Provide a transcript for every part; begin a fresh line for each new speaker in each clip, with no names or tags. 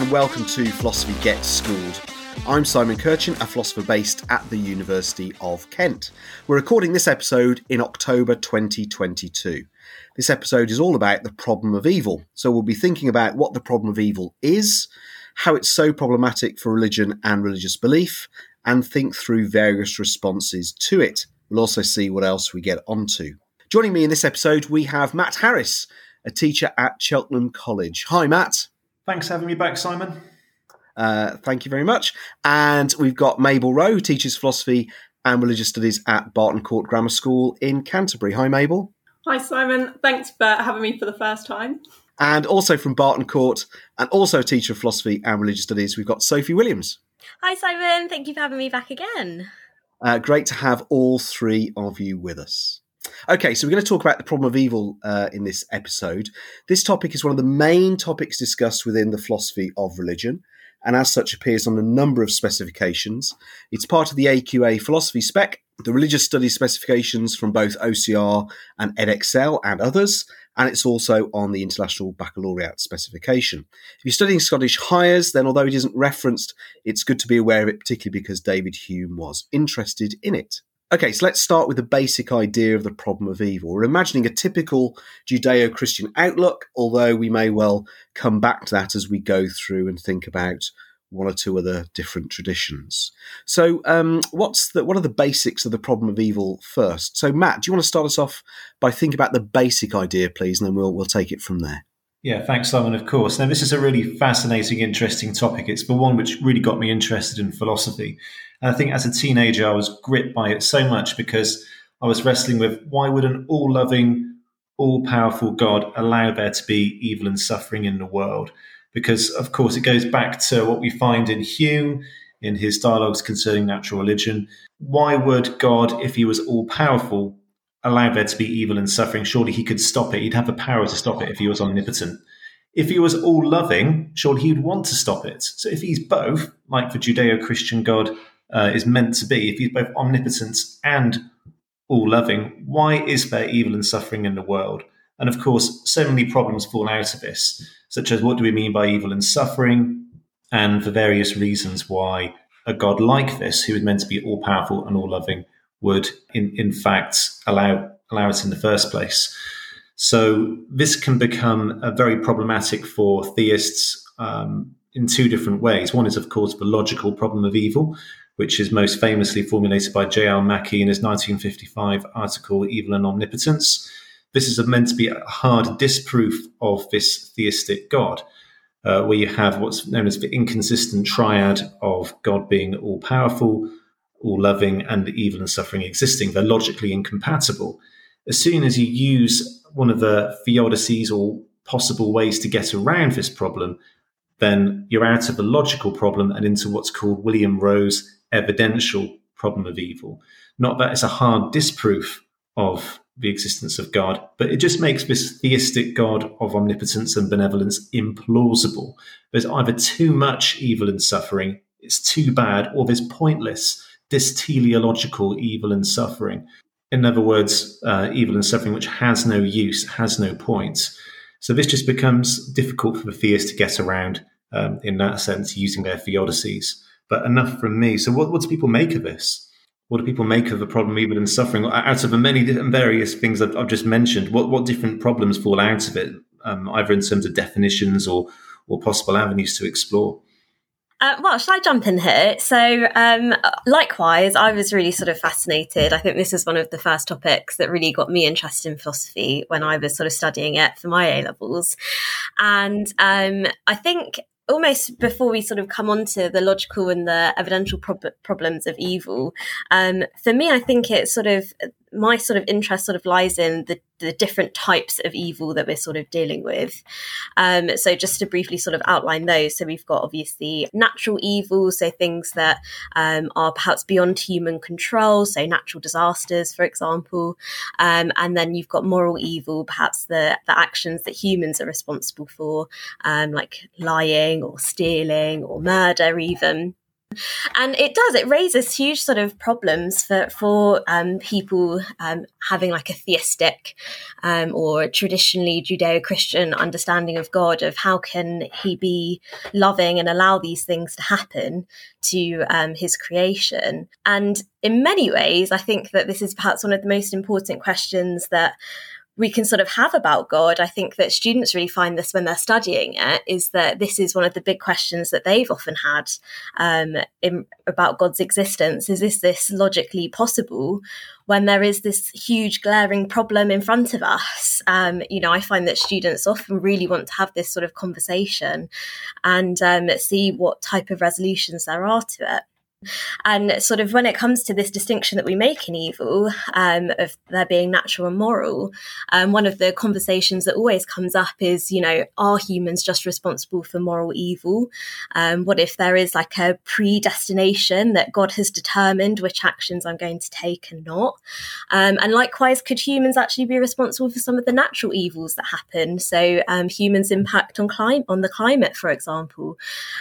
And welcome to Philosophy Gets Schooled. I'm Simon Kirchin, a philosopher based at the University of Kent. We're recording this episode in October 2022. This episode is all about the problem of evil. So we'll be thinking about what the problem of evil is, how it's so problematic for religion and religious belief, and think through various responses to it. We'll also see what else we get onto. Joining me in this episode, we have Matt Harris, a teacher at Cheltenham College. Hi, Matt.
Thanks for having me back, Simon.
Uh, thank you very much. And we've got Mabel Rowe, who teaches philosophy and religious studies at Barton Court Grammar School in Canterbury. Hi, Mabel.
Hi, Simon. Thanks for having me for the first time.
And also from Barton Court, and also a teacher of philosophy and religious studies, we've got Sophie Williams.
Hi, Simon. Thank you for having me back again.
Uh, great to have all three of you with us. Okay, so we're going to talk about the problem of evil uh, in this episode. This topic is one of the main topics discussed within the philosophy of religion, and as such appears on a number of specifications. It's part of the AQA philosophy spec, the religious studies specifications from both OCR and Edexcel and others, and it's also on the International Baccalaureate specification. If you're studying Scottish Highers, then although it isn't referenced, it's good to be aware of it, particularly because David Hume was interested in it. Okay, so let's start with the basic idea of the problem of evil. We're imagining a typical Judeo Christian outlook, although we may well come back to that as we go through and think about one or two other different traditions. So, um, what's the what are the basics of the problem of evil first? So, Matt, do you want to start us off by thinking about the basic idea, please, and then we'll we'll take it from there.
Yeah, thanks, Simon. Of course. Now, this is a really fascinating, interesting topic. It's the one which really got me interested in philosophy. And I think as a teenager, I was gripped by it so much because I was wrestling with why would an all loving, all powerful God allow there to be evil and suffering in the world? because, of course, it goes back to what we find in Hume in his dialogues concerning natural religion. Why would God, if he was all powerful, allow there to be evil and suffering? Surely he could stop it. He'd have the power to stop it if he was omnipotent. If he was all loving, surely he'd want to stop it. So if he's both, like the Judeo Christian God uh, is meant to be, if he's both omnipotent and all loving, why is there evil and suffering in the world? And of course, so many problems fall out of this such as what do we mean by evil and suffering, and the various reasons why a God like this, who is meant to be all powerful and all loving, would in, in fact allow allow it in the first place. So this can become a very problematic for theists um, in two different ways. One is, of course, the logical problem of evil, which is most famously formulated by J.L. Mackie in his 1955 article "Evil and Omnipotence." this is meant to be a hard disproof of this theistic God, uh, where you have what's known as the inconsistent triad of God being all powerful, all loving, and evil and suffering existing. They're logically incompatible. As soon as you use one of the theodicies or possible ways to get around this problem, then you're out of the logical problem and into what's called William Rowe's evidential problem of evil. Not that it's a hard disproof of the existence of God, but it just makes this theistic God of omnipotence and benevolence implausible. There's either too much evil and suffering, it's too bad, or there's pointless, dysteleological evil and suffering. In other words, uh, evil and suffering which has no use, has no point. So this just becomes difficult for the theist to get around um, in that sense, using their theodicies. But enough from me. So, what, what do people make of this? what do people make of the problem evil and suffering? Out of the many different various things I've, I've just mentioned, what, what different problems fall out of it, um, either in terms of definitions or, or possible avenues to explore?
Uh, well, shall I jump in here? So, um, likewise, I was really sort of fascinated. I think this is one of the first topics that really got me interested in philosophy when I was sort of studying it for my A levels. And um, I think almost before we sort of come on to the logical and the evidential prob- problems of evil, um, for me, I think it's sort of my sort of interest sort of lies in the, the different types of evil that we're sort of dealing with. Um, so just to briefly sort of outline those. So we've got obviously natural evil, so things that um, are perhaps beyond human control, so natural disasters, for example. Um, and then you've got moral evil, perhaps the, the actions that humans are responsible for, um, like lying or stealing or murder even. And it does, it raises huge sort of problems for, for um, people um, having like a theistic um, or traditionally Judeo Christian understanding of God, of how can he be loving and allow these things to happen to um, his creation. And in many ways, I think that this is perhaps one of the most important questions that we can sort of have about God. I think that students really find this when they're studying it is that this is one of the big questions that they've often had um, in, about God's existence. Is this this logically possible when there is this huge glaring problem in front of us? Um, you know, I find that students often really want to have this sort of conversation and um, see what type of resolutions there are to it. And sort of when it comes to this distinction that we make in evil um, of there being natural and moral, um, one of the conversations that always comes up is, you know, are humans just responsible for moral evil? Um, what if there is like a predestination that God has determined which actions I'm going to take and not? Um, and likewise, could humans actually be responsible for some of the natural evils that happen? So um, humans' impact on climate, on the climate, for example.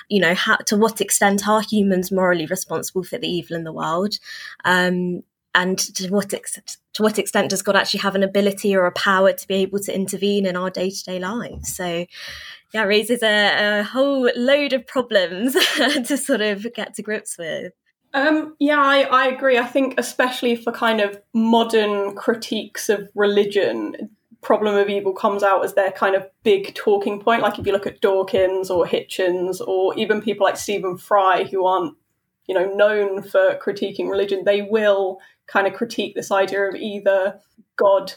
You know, how, to what extent are humans morally responsible? Responsible for the evil in the world. Um, and to what extent, to what extent does God actually have an ability or a power to be able to intervene in our day to day lives? So, yeah, raises a, a whole load of problems to sort of get to grips with.
Um, yeah, I, I agree. I think, especially for kind of modern critiques of religion, problem of evil comes out as their kind of big talking point. Like if you look at Dawkins or Hitchens or even people like Stephen Fry, who aren't you know known for critiquing religion, they will kind of critique this idea of either God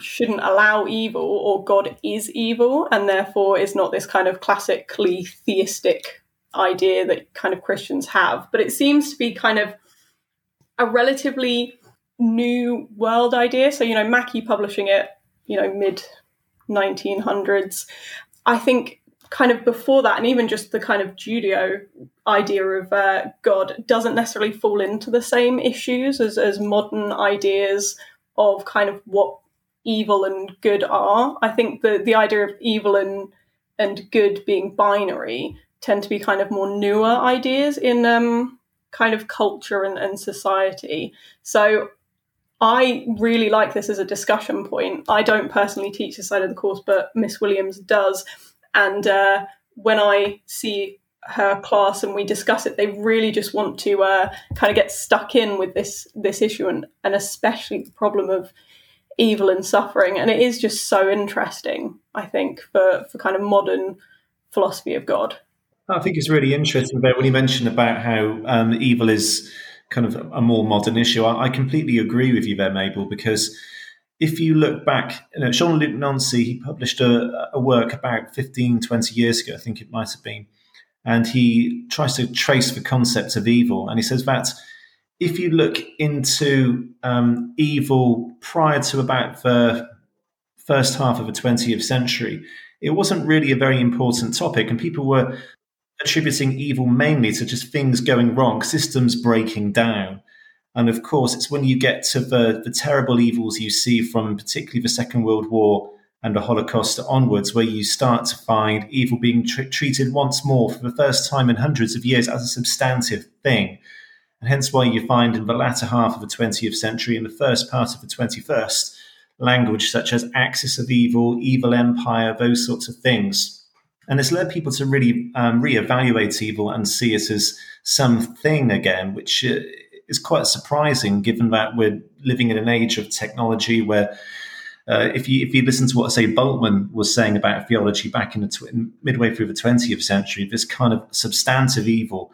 shouldn't allow evil or God is evil and therefore is not this kind of classically theistic idea that kind of Christians have. But it seems to be kind of a relatively new world idea. So, you know, Mackie publishing it, you know, mid 1900s. I think kind of before that, and even just the kind of Judeo idea of uh, God doesn't necessarily fall into the same issues as, as modern ideas of kind of what evil and good are. I think the the idea of evil and and good being binary tend to be kind of more newer ideas in um, kind of culture and, and society. So I really like this as a discussion point. I don't personally teach this side of the course, but Miss Williams does. And uh, when I see her class and we discuss it, they really just want to uh, kind of get stuck in with this this issue and, and especially the problem of evil and suffering. And it is just so interesting, I think, for, for kind of modern philosophy of God.
I think it's really interesting there when you mentioned about how um, evil is kind of a more modern issue. I, I completely agree with you there, Mabel, because if you look back, you know, Jean-Luc Nancy, he published a, a, work about 15, 20 years ago, I think it might have been, and he tries to trace the concept of evil. And he says that if you look into um, evil prior to about the first half of the 20th century, it wasn't really a very important topic, and people were attributing evil mainly to just things going wrong, systems breaking down. And of course, it's when you get to the, the terrible evils you see from particularly the Second World War and the Holocaust onwards, where you start to find evil being tr- treated once more for the first time in hundreds of years as a substantive thing. And hence why you find in the latter half of the 20th century and the first part of the 21st, language such as axis of evil, evil empire, those sorts of things. And it's led people to really um, reevaluate evil and see it as something again, which uh, is quite surprising given that we're living in an age of technology where uh, if you if you listen to what say Bultmann was saying about theology back in the tw- midway through the 20th century, this kind of substantive evil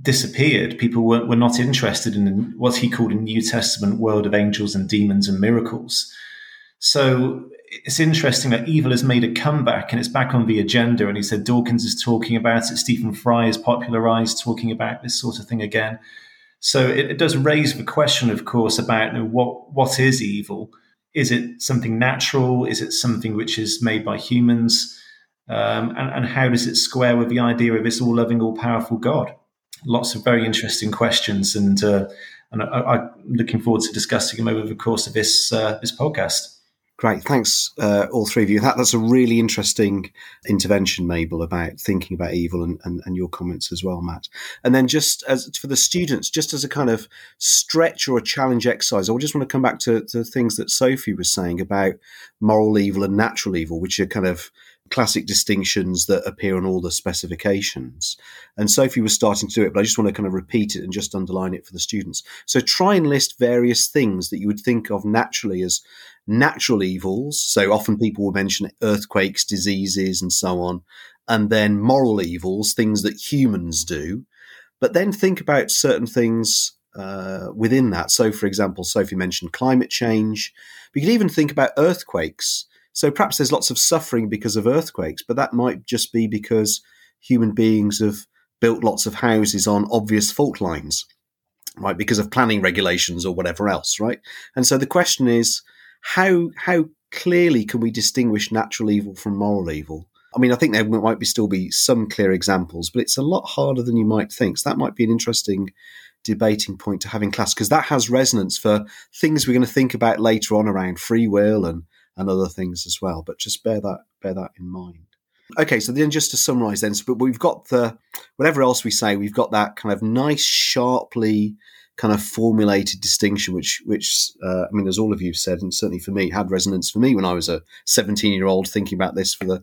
disappeared. People were, were not interested in what he called a New Testament world of angels and demons and miracles. So it's interesting that evil has made a comeback and it's back on the agenda. And he said Dawkins is talking about it. Stephen Fry is popularized talking about this sort of thing again. So it, it does raise the question, of course, about you know, what what is evil. Is it something natural? Is it something which is made by humans? Um, and, and how does it square with the idea of this all loving, all powerful God? Lots of very interesting questions, and uh, and I, am looking forward to discussing them over the course of this uh, this podcast.
Great, thanks, uh, all three of you. That, that's a really interesting intervention, Mabel, about thinking about evil, and, and, and, your comments as well, Matt. And then, just as for the students, just as a kind of stretch or a challenge exercise, I just want to come back to, to things that Sophie was saying about moral evil and natural evil, which are kind of classic distinctions that appear on all the specifications. And Sophie was starting to do it, but I just want to kind of repeat it and just underline it for the students. So try and list various things that you would think of naturally as natural evils. So often people will mention earthquakes, diseases, and so on. And then moral evils, things that humans do. But then think about certain things uh, within that. So, for example, Sophie mentioned climate change. We could even think about earthquakes. So perhaps there's lots of suffering because of earthquakes, but that might just be because human beings have built lots of houses on obvious fault lines, right? Because of planning regulations or whatever else, right? And so the question is, how how clearly can we distinguish natural evil from moral evil? I mean, I think there might be still be some clear examples, but it's a lot harder than you might think. So that might be an interesting debating point to have in class because that has resonance for things we're going to think about later on around free will and and other things as well. But just bear that bear that in mind. Okay, so then just to summarise, then, so, but we've got the whatever else we say, we've got that kind of nice, sharply kind of formulated distinction, which which uh, I mean, as all of you said, and certainly for me, had resonance for me when I was a seventeen year old thinking about this for the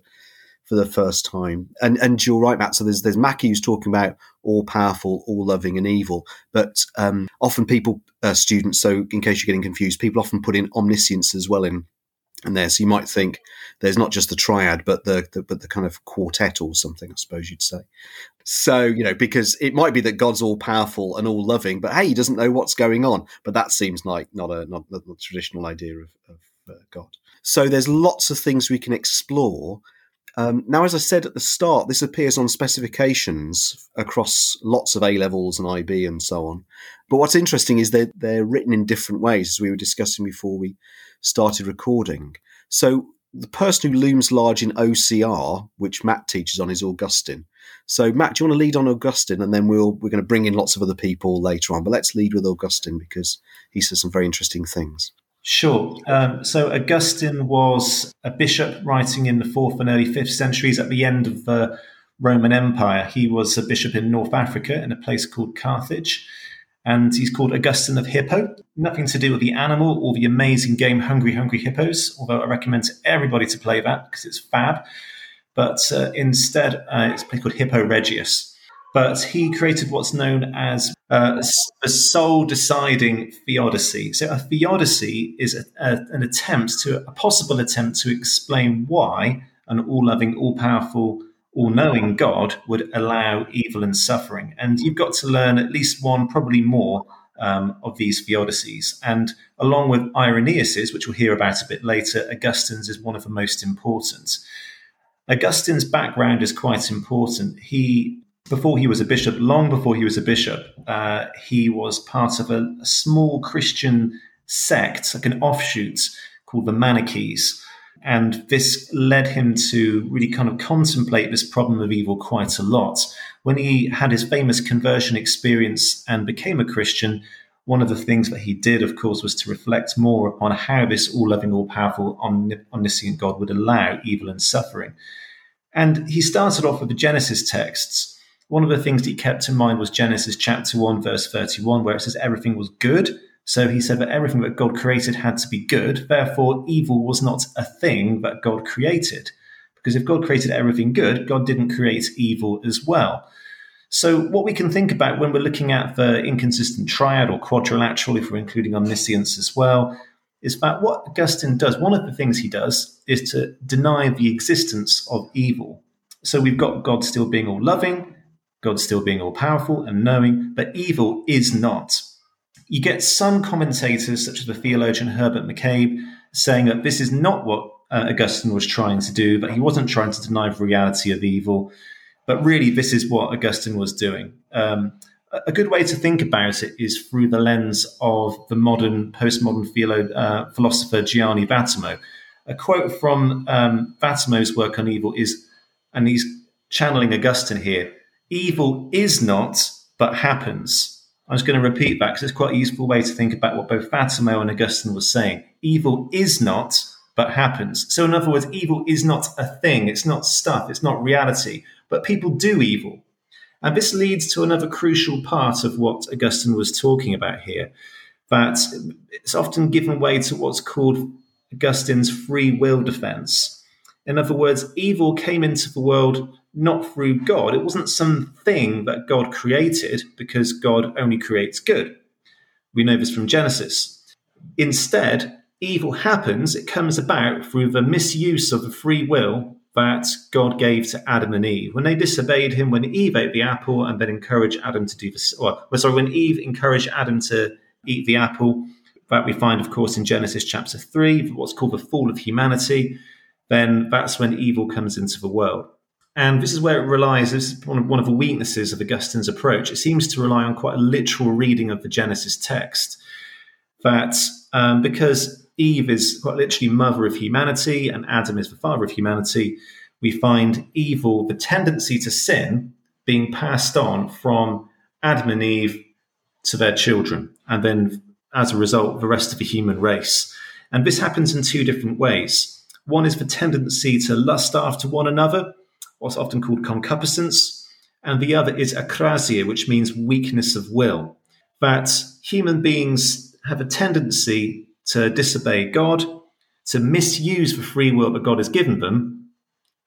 for the first time. And and you're right, Matt. So there's there's Mackie who's talking about all powerful, all loving, and evil. But um, often people, uh, students. So in case you're getting confused, people often put in omniscience as well in and there. So you might think there's not just the triad, but the, the, but the kind of quartet or something, I suppose you'd say. So you know, because it might be that God's all powerful and all loving, but hey, he doesn't know what's going on. But that seems like not a not, the traditional idea of, of uh, God. So there's lots of things we can explore. Um, now, as I said at the start, this appears on specifications across lots of A levels and IB and so on. But what's interesting is they're, they're written in different ways, as we were discussing before we started recording. So the person who looms large in OCR, which Matt teaches on, is Augustine. So Matt, do you want to lead on Augustine, and then we'll we're going to bring in lots of other people later on. But let's lead with Augustine because he says some very interesting things.
Sure. Um, so Augustine was a bishop writing in the fourth and early fifth centuries at the end of the Roman Empire. He was a bishop in North Africa in a place called Carthage and he's called Augustine of Hippo. Nothing to do with the animal or the amazing game Hungry Hungry Hippos, although I recommend to everybody to play that because it's fab. But uh, instead, uh, it's played called Hippo Regius. But he created what's known as uh, a soul deciding theodicy. So, a theodicy is a, a, an attempt to, a possible attempt to explain why an all loving, all powerful, all knowing God would allow evil and suffering. And you've got to learn at least one, probably more, um, of these theodicies. And along with Irenaeus's, which we'll hear about a bit later, Augustine's is one of the most important. Augustine's background is quite important. He, before he was a bishop, long before he was a bishop, uh, he was part of a, a small Christian sect, like an offshoot called the Manichees. And this led him to really kind of contemplate this problem of evil quite a lot. When he had his famous conversion experience and became a Christian, one of the things that he did, of course, was to reflect more upon how this all loving, all powerful, omniscient God would allow evil and suffering. And he started off with the Genesis texts. One of the things that he kept in mind was Genesis chapter 1, verse 31, where it says everything was good so he said that everything that God created had to be good. Therefore, evil was not a thing that God created. Because if God created everything good, God didn't create evil as well. So, what we can think about when we're looking at the inconsistent triad or quadrilateral, if we're including omniscience as well, is that what Augustine does, one of the things he does is to deny the existence of evil. So, we've got God still being all loving, God still being all powerful and knowing, but evil is not. You get some commentators, such as the theologian Herbert McCabe, saying that this is not what uh, Augustine was trying to do, but he wasn't trying to deny the reality of evil. But really, this is what Augustine was doing. Um, a good way to think about it is through the lens of the modern, postmodern philo- uh, philosopher Gianni Vattimo. A quote from um, Vattimo's work on evil is, and he's channeling Augustine here evil is not, but happens. I was going to repeat that because it's quite a useful way to think about what both Vattimo and Augustine was saying. Evil is not, but happens. So, in other words, evil is not a thing, it's not stuff, it's not reality, but people do evil. And this leads to another crucial part of what Augustine was talking about here that it's often given way to what's called Augustine's free will defense. In other words, evil came into the world not through God. It wasn't something that God created because God only creates good. We know this from Genesis. Instead, evil happens, it comes about through the misuse of the free will that God gave to Adam and Eve. When they disobeyed him, when Eve ate the apple and then encouraged Adam to do this, or sorry, when Eve encouraged Adam to eat the apple, that we find, of course, in Genesis chapter 3, what's called the fall of humanity, then that's when evil comes into the world. And this is where it relies, this is one of, one of the weaknesses of Augustine's approach. It seems to rely on quite a literal reading of the Genesis text. That um, because Eve is quite literally mother of humanity and Adam is the father of humanity, we find evil, the tendency to sin, being passed on from Adam and Eve to their children, and then as a result, the rest of the human race. And this happens in two different ways. One is the tendency to lust after one another, what's often called concupiscence, and the other is akrasia, which means weakness of will. That human beings have a tendency to disobey God, to misuse the free will that God has given them,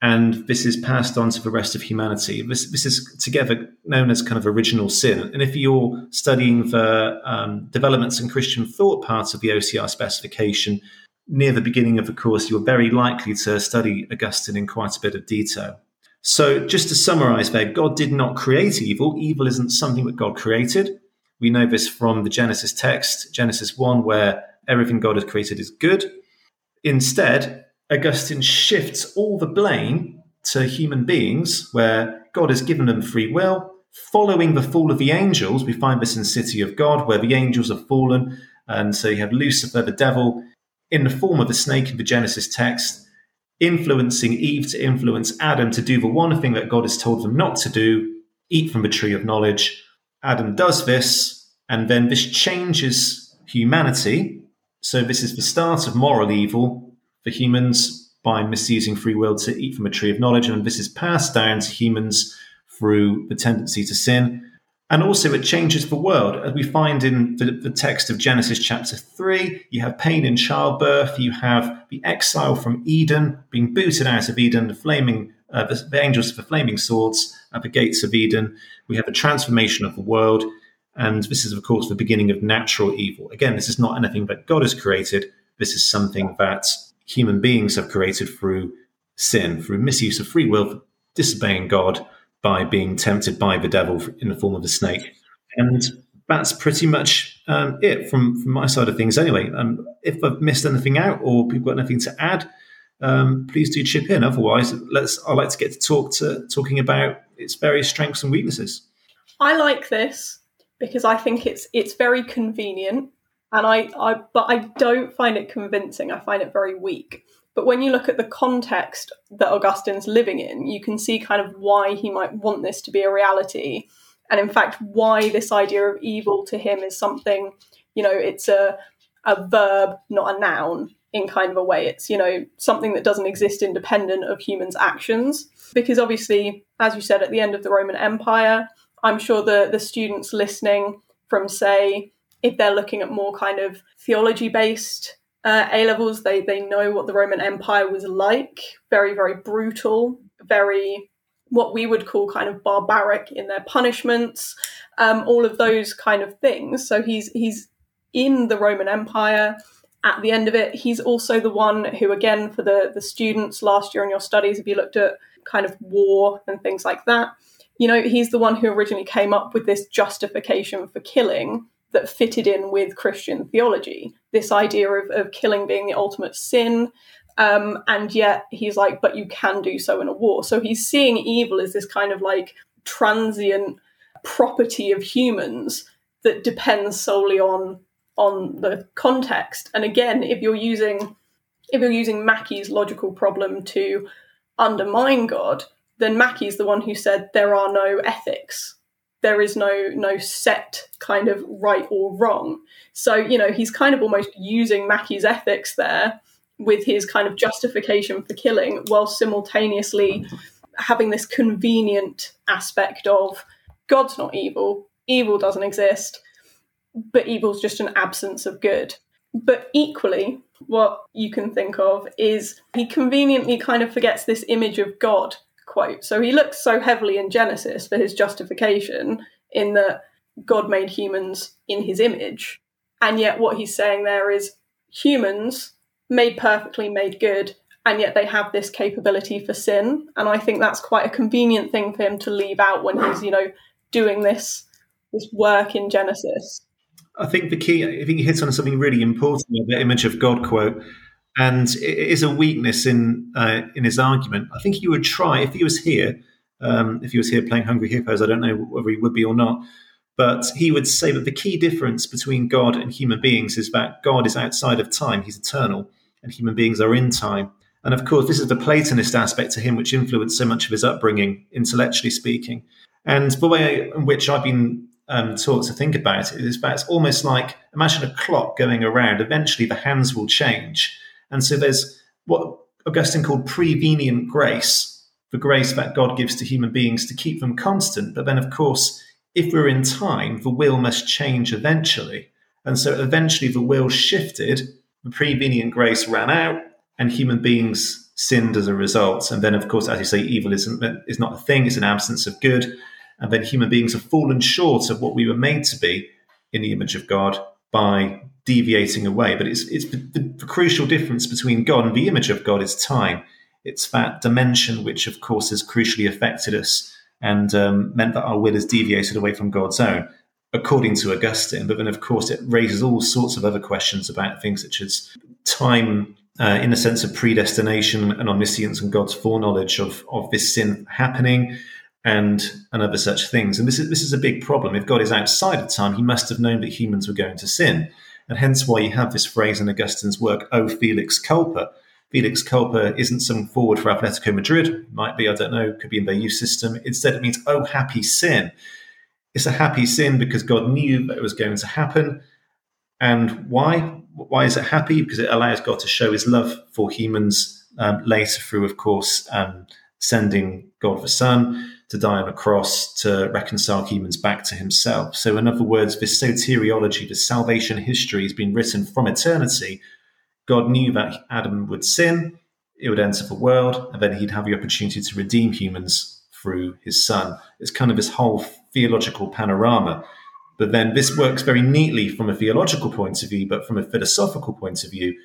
and this is passed on to the rest of humanity. This, this is together known as kind of original sin. And if you're studying the um, developments in Christian thought part of the OCR specification, near the beginning of the course, you're very likely to study Augustine in quite a bit of detail. So, just to summarize there, God did not create evil. Evil isn't something that God created. We know this from the Genesis text, Genesis 1, where everything God has created is good. Instead, Augustine shifts all the blame to human beings, where God has given them free will. Following the fall of the angels, we find this in City of God, where the angels have fallen. And so you have Lucifer, the devil, in the form of a snake in the Genesis text, influencing Eve to influence Adam to do the one thing that God has told them not to do eat from the tree of knowledge. Adam does this, and then this changes humanity. So, this is the start of moral evil for humans by misusing free will to eat from a tree of knowledge, and this is passed down to humans through the tendency to sin. And also, it changes the world. As we find in the, the, text of Genesis chapter 3, you have pain in childbirth, you have the exile from Eden, being booted out of Eden, the flaming, uh, the, the, angels of the flaming swords at the gates of Eden. We have a transformation of the world. And this is, of course, the beginning of natural evil. Again, this is not anything that God has created. This is something that human beings have created through sin, through misuse of free will, disobeying God by being tempted by the devil in the form of a snake. And that's pretty much um, it from, from my side of things. Anyway, um, if I've missed anything out or people got anything to add, um, please do chip in. Otherwise, let's. I like to get to talk to talking about its various strengths and weaknesses.
I like this because I think it's it's very convenient, and I, I but I don't find it convincing. I find it very weak. But when you look at the context that Augustine's living in, you can see kind of why he might want this to be a reality. And in fact, why this idea of evil to him is something, you know, it's a, a verb, not a noun in kind of a way. It's, you know, something that doesn't exist independent of humans' actions. Because obviously, as you said, at the end of the Roman Empire, I'm sure the, the students listening from, say, if they're looking at more kind of theology based uh, A levels, they they know what the Roman Empire was like. Very very brutal. Very what we would call kind of barbaric in their punishments. Um, all of those kind of things. So he's he's in the Roman Empire. At the end of it, he's also the one who, again, for the the students last year in your studies, if you looked at kind of war and things like that, you know, he's the one who originally came up with this justification for killing that fitted in with Christian theology. This idea of, of killing being the ultimate sin. Um, and yet he's like, but you can do so in a war. So he's seeing evil as this kind of like transient property of humans that depends solely on on the context. And again, if you're using if you're using Mackie's logical problem to undermine God, then Mackie's the one who said there are no ethics there is no no set kind of right or wrong. So you know he's kind of almost using Mackie's ethics there with his kind of justification for killing, while simultaneously having this convenient aspect of God's not evil, evil doesn't exist, but evil's just an absence of good. But equally, what you can think of is he conveniently kind of forgets this image of God quote. So he looks so heavily in Genesis for his justification in that God made humans in his image. And yet, what he's saying there is humans made perfectly, made good, and yet they have this capability for sin. And I think that's quite a convenient thing for him to leave out when he's, you know, doing this this work in Genesis.
I think the key, I think he hits on something really important, the image of God quote, and it is a weakness in uh, in his argument. I think he would try if he was here, um, if he was here playing Hungry Hippos. I don't know whether he would be or not, but he would say that the key difference between God and human beings is that God is outside of time; He's eternal, and human beings are in time. And of course, this is the Platonist aspect to him, which influenced so much of his upbringing, intellectually speaking. And the way in which I've been um, taught to think about it is that it's almost like imagine a clock going around. Eventually, the hands will change, and so there's what Augustine called prevenient grace, the grace that God gives to human beings to keep them constant. But then, of course, if we're in time, the will must change eventually, and so eventually the will shifted. The prevenient grace ran out, and human beings sinned as a result. And then, of course, as you say, evil isn't is not a thing; it's an absence of good. And then human beings have fallen short of what we were made to be in the image of God by deviating away. But it's it's the, the crucial difference between God and the image of God is time. It's that dimension which, of course, has crucially affected us and um, meant that our will has deviated away from God's own, according to Augustine. But then, of course, it raises all sorts of other questions about things such as time uh, in a sense of predestination and omniscience and God's foreknowledge of, of this sin happening and and other such things. And this is this is a big problem. If God is outside of time, he must have known that humans were going to sin. And hence why you have this phrase in Augustine's work, "O Felix culpa." Felix culpa isn't some forward for Atletico Madrid. Might be, I don't know, could be in their youth system. Instead, it means, oh, happy sin. It's a happy sin because God knew that it was going to happen. And why? why is it happy? Because it allows God to show his love for humans um, later through, of course, um, sending God the Son to die on a cross to reconcile humans back to himself. So, in other words, this soteriology, the salvation history, has been written from eternity. God knew that Adam would sin, it would enter the world, and then he'd have the opportunity to redeem humans through his Son. It's kind of this whole theological panorama but then this works very neatly from a theological point of view, but from a philosophical point of view,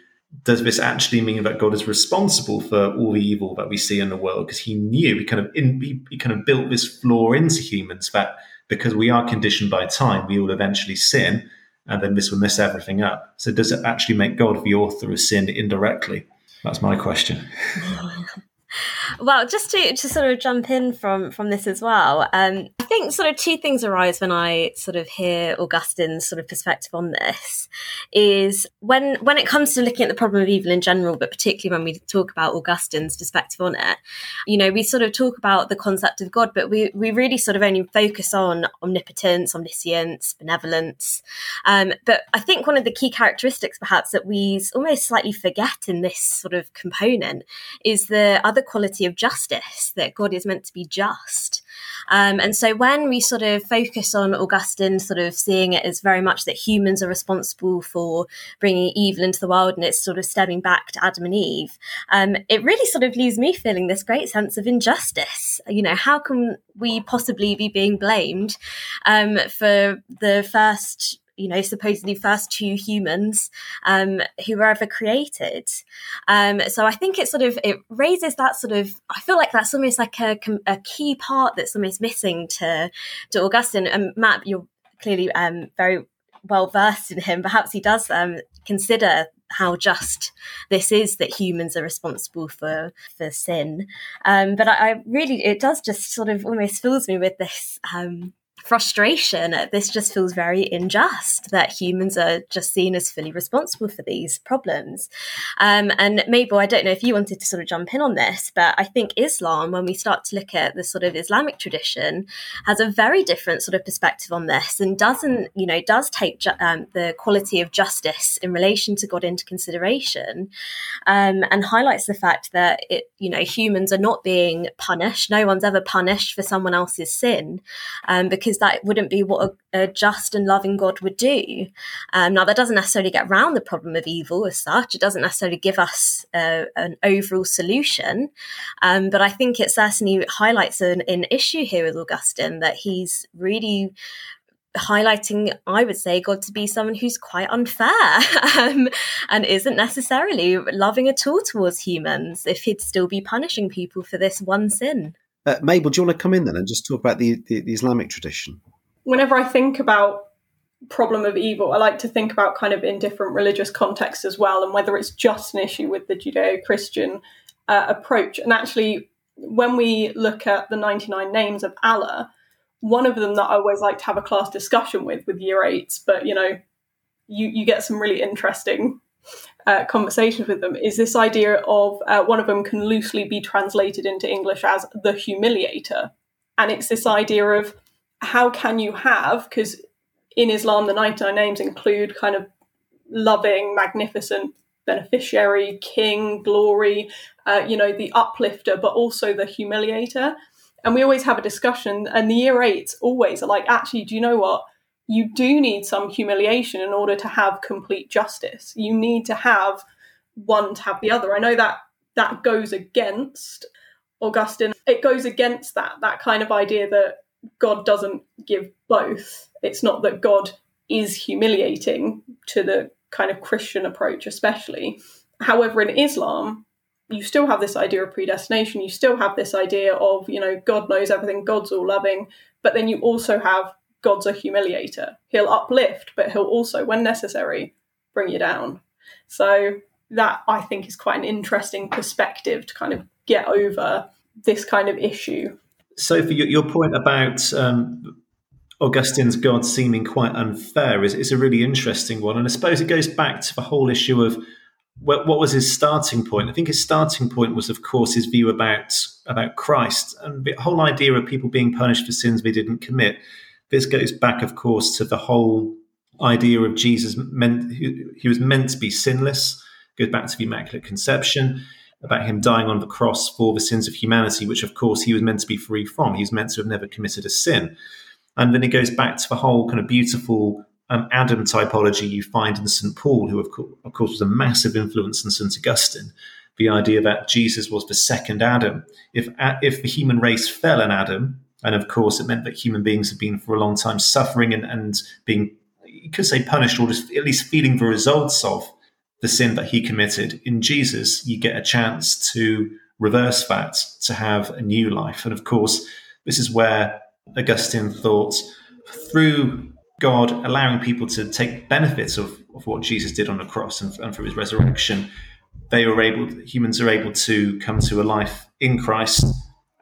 does this actually mean that God is responsible for all the evil that we see in the world? Because he knew he kind of in, he, he kind of built this flaw into humans that because we are conditioned by time, we will eventually sin, and then this will mess everything up. So does it actually make God the author of sin indirectly? That's my question.
well, just to, to sort of jump in from from this as well, um, think sort of two things arise when I sort of hear Augustine's sort of perspective on this. Is when when it comes to looking at the problem of evil in general, but particularly when we talk about Augustine's perspective on it, you know, we sort of talk about the concept of God, but we we really sort of only focus on omnipotence, omniscience, benevolence. Um, but I think one of the key characteristics, perhaps, that we almost slightly forget in this sort of component is the other quality of justice, that God is meant to be just. Um, and so when we sort of focus on Augustine sort of seeing it as very much that humans are responsible for bringing evil into the world and it's sort of stemming back to Adam and Eve, um, it really sort of leaves me feeling this great sense of injustice. You know, how can we possibly be being blamed um, for the first you know, supposedly first two humans um, who were ever created. Um, so I think it sort of it raises that sort of. I feel like that's almost like a, a key part that's almost missing to to Augustine. And Matt, you're clearly um, very well versed in him. Perhaps he does um, consider how just this is that humans are responsible for for sin. Um, but I, I, really, it does just sort of almost fills me with this um, frustration. This just feels very unjust that humans are just seen as fully responsible for these problems. Um, and Mabel, I don't know if you wanted to sort of jump in on this, but I think Islam, when we start to look at the sort of Islamic tradition, has a very different sort of perspective on this and doesn't, you know, does take ju- um, the quality of justice in relation to God into consideration um, and highlights the fact that it, you know, humans are not being punished. No one's ever punished for someone else's sin um, because that wouldn't be what a, a, just and loving God would do. Um, now, that doesn't necessarily get around the problem of evil as such. It doesn't necessarily give us uh, an overall solution. Um, but I think it certainly highlights an, an issue here with Augustine that he's really highlighting, I would say, God to be someone who's quite unfair um, and isn't necessarily loving at all towards humans if he'd still be punishing people for this one sin.
Uh, Mabel, do you want to come in then and just talk about the, the, the Islamic tradition?
Whenever I think about problem of evil, I like to think about kind of in different religious contexts as well, and whether it's just an issue with the Judeo-Christian uh, approach. And actually, when we look at the 99 names of Allah, one of them that I always like to have a class discussion with with year eights, but you know, you you get some really interesting uh, conversations with them. Is this idea of uh, one of them can loosely be translated into English as the humiliator, and it's this idea of how can you have because in Islam the ninety nine names include kind of loving, magnificent beneficiary, king, glory, uh, you know, the uplifter, but also the humiliator and we always have a discussion and the year eights always are like actually do you know what you do need some humiliation in order to have complete justice you need to have one to have the other i know that that goes against augustine it goes against that that kind of idea that god doesn't give both it's not that god is humiliating to the kind of christian approach especially however in islam you still have this idea of predestination. You still have this idea of, you know, God knows everything, God's all loving. But then you also have God's a humiliator. He'll uplift, but he'll also, when necessary, bring you down. So that I think is quite an interesting perspective to kind of get over this kind of issue.
So, Sophie, your point about um, Augustine's God seeming quite unfair is, is a really interesting one. And I suppose it goes back to the whole issue of what, what was his starting point? I think his starting point was, of course, his view about about Christ and the whole idea of people being punished for sins they didn't commit. This goes back, of course, to the whole idea of Jesus meant he was meant to be sinless. It goes back to the Immaculate Conception about him dying on the cross for the sins of humanity, which, of course, he was meant to be free from. He was meant to have never committed a sin. And then it goes back to the whole kind of beautiful um, Adam typology you find in St. Paul, who, of, co- of course, was a massive influence on St. Augustine. The idea that Jesus was the second Adam. If, if the human race fell in Adam, and of course, it meant that human beings have been for a long time suffering and, and being, you could say, punished or just at least feeling the results of the sin that he committed. In Jesus, you get a chance to reverse that, to have a new life. And of course, this is where Augustine thought through God allowing people to take benefits of, of what Jesus did on the cross and, and through his resurrection, they were able, humans are able to come to a life in Christ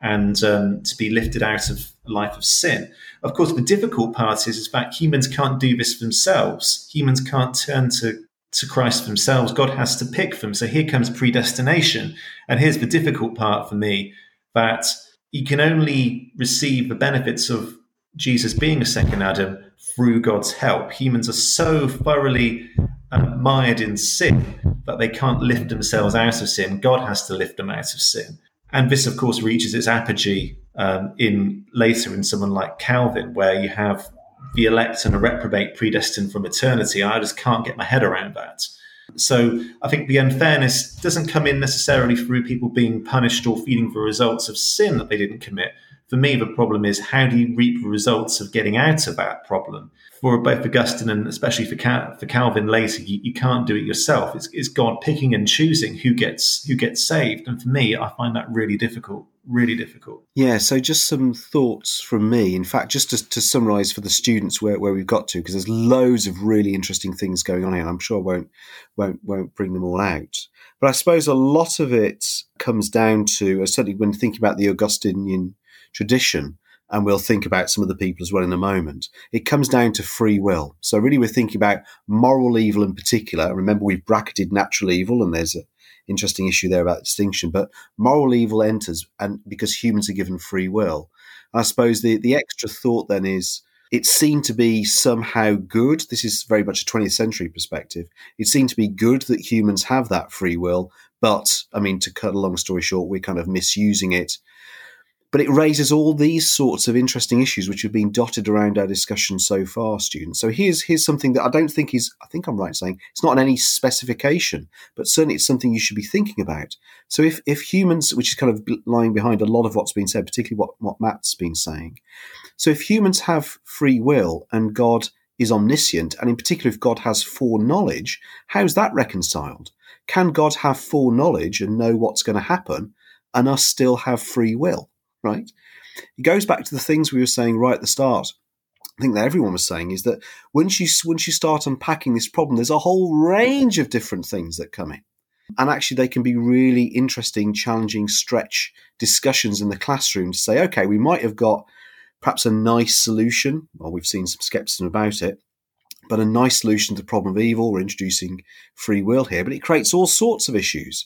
and um, to be lifted out of a life of sin. Of course, the difficult part is, is that humans can't do this themselves. Humans can't turn to, to Christ themselves. God has to pick them. So here comes predestination. And here's the difficult part for me that you can only receive the benefits of Jesus being a second Adam through God's help. Humans are so thoroughly um, mired in sin that they can't lift themselves out of sin. God has to lift them out of sin. And this, of course, reaches its apogee um, in later in someone like Calvin, where you have the elect and a reprobate predestined from eternity. I just can't get my head around that. So I think the unfairness doesn't come in necessarily through people being punished or feeling the results of sin that they didn't commit, for me, the problem is how do you reap the results of getting out of that problem? For both Augustine and especially for, Cal- for Calvin later, you, you, can't do it yourself. It's, it's God picking and choosing who gets who gets saved. And for me, I find that really difficult really difficult.
Yeah, so just some thoughts from me. In fact, just to, to summarize for the students where, where we've got to, because there's loads of really interesting things going on here. I'm sure I won't won't won't bring them all out. But I suppose a lot of it comes down to, uh, certainly when thinking about the Augustinian tradition, and we'll think about some of the people as well in a moment. It comes down to free will. So really, we're thinking about moral evil in particular. Remember, we've bracketed natural evil, and there's an interesting issue there about distinction. But moral evil enters, and because humans are given free will. I suppose the the extra thought then is it seemed to be somehow good. This is very much a 20th century perspective. It seemed to be good that humans have that free will, but I mean, to cut a long story short, we're kind of misusing it but it raises all these sorts of interesting issues which have been dotted around our discussion so far, students. So here's here's something that I don't think is I think I'm right saying it's not in any specification, but certainly it's something you should be thinking about. So if if humans, which is kind of lying behind a lot of what's been said, particularly what, what Matt's been saying. So if humans have free will and God is omniscient, and in particular if God has foreknowledge, how's that reconciled? Can God have foreknowledge and know what's going to happen and us still have free will? Right? It goes back to the things we were saying right at the start. I think that everyone was saying is that once you once you start unpacking this problem, there's a whole range of different things that come in, and actually they can be really interesting, challenging, stretch discussions in the classroom to say, okay, we might have got perhaps a nice solution. Well, we've seen some skepticism about it, but a nice solution to the problem of evil. We're introducing free will here, but it creates all sorts of issues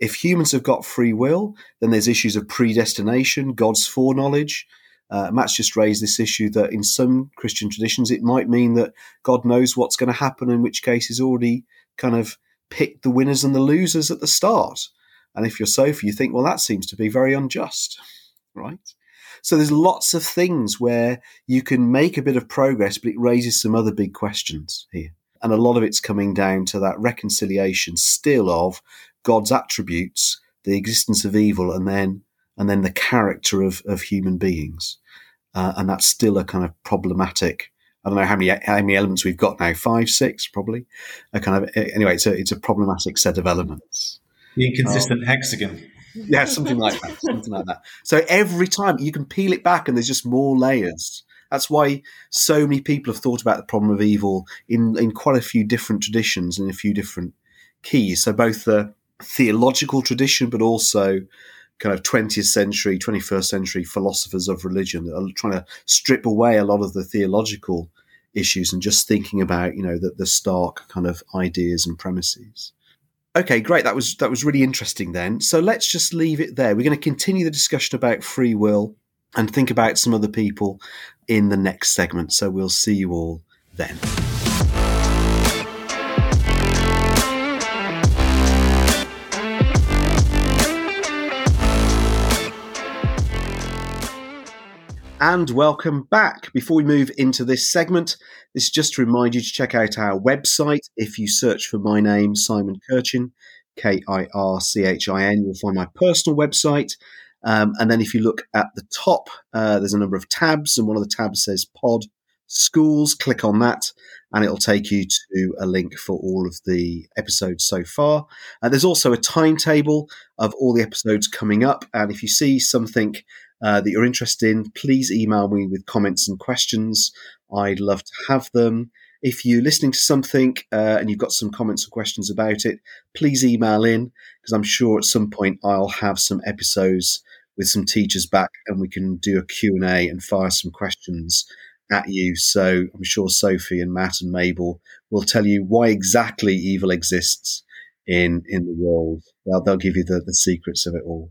if humans have got free will, then there's issues of predestination, God's foreknowledge. Uh, Matt's just raised this issue that in some Christian traditions, it might mean that God knows what's going to happen, in which case He's already kind of picked the winners and the losers at the start. And if you're Sophie, you think, well, that seems to be very unjust, right? So there's lots of things where you can make a bit of progress, but it raises some other big questions here. And a lot of it's coming down to that reconciliation still of God's attributes, the existence of evil, and then and then the character of, of human beings. Uh, and that's still a kind of problematic. I don't know how many how many elements we've got now. Five, six, probably. A kind of anyway. It's a it's a problematic set of elements.
The inconsistent um, hexagon.
Yeah, something like that. Something like that. So every time you can peel it back, and there's just more layers. That's why so many people have thought about the problem of evil in in quite a few different traditions and a few different keys. So both the theological tradition, but also kind of 20th century, 21st century philosophers of religion that are trying to strip away a lot of the theological issues and just thinking about, you know, the, the stark kind of ideas and premises. Okay, great. That was that was really interesting then. So let's just leave it there. We're going to continue the discussion about free will and think about some other people in the next segment. So we'll see you all then. And welcome back. Before we move into this segment, this is just to remind you to check out our website. If you search for my name, Simon Kirchin, K I R C H I N, you'll find my personal website. Um, and then if you look at the top, uh, there's a number of tabs, and one of the tabs says Pod Schools. Click on that, and it'll take you to a link for all of the episodes so far. Uh, there's also a timetable of all the episodes coming up, and if you see something uh, that you're interested in, please email me with comments and questions. I'd love to have them. If you're listening to something uh, and you've got some comments or questions about it, please email in because I'm sure at some point I'll have some episodes with some teachers back and we can do a Q&A and fire some questions at you. So I'm sure Sophie and Matt and Mabel will tell you why exactly evil exists in in the world. They'll, they'll give you the, the secrets of it all.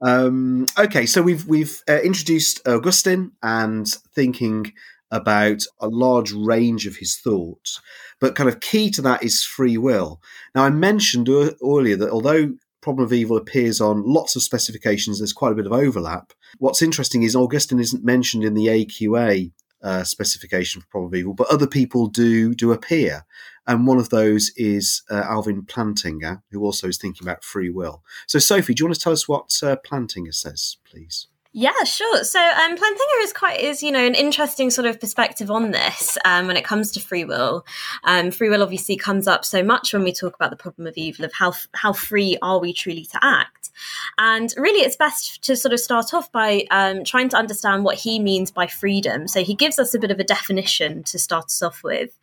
Um, okay, so we've we've uh, introduced Augustine and thinking about a large range of his thoughts, but kind of key to that is free will. Now, I mentioned earlier that although problem of evil appears on lots of specifications, there's quite a bit of overlap. What's interesting is Augustine isn't mentioned in the AQA uh, specification for problem of evil, but other people do do appear and one of those is uh, Alvin Plantinga, who also is thinking about free will. So, Sophie, do you want to tell us what uh, Plantinga says, please?
Yeah, sure. So um, Plantinga is quite is you know an interesting sort of perspective on this um, when it comes to free will. Um, free will obviously comes up so much when we talk about the problem of evil of how how free are we truly to act, and really it's best to sort of start off by um, trying to understand what he means by freedom. So he gives us a bit of a definition to start us off with,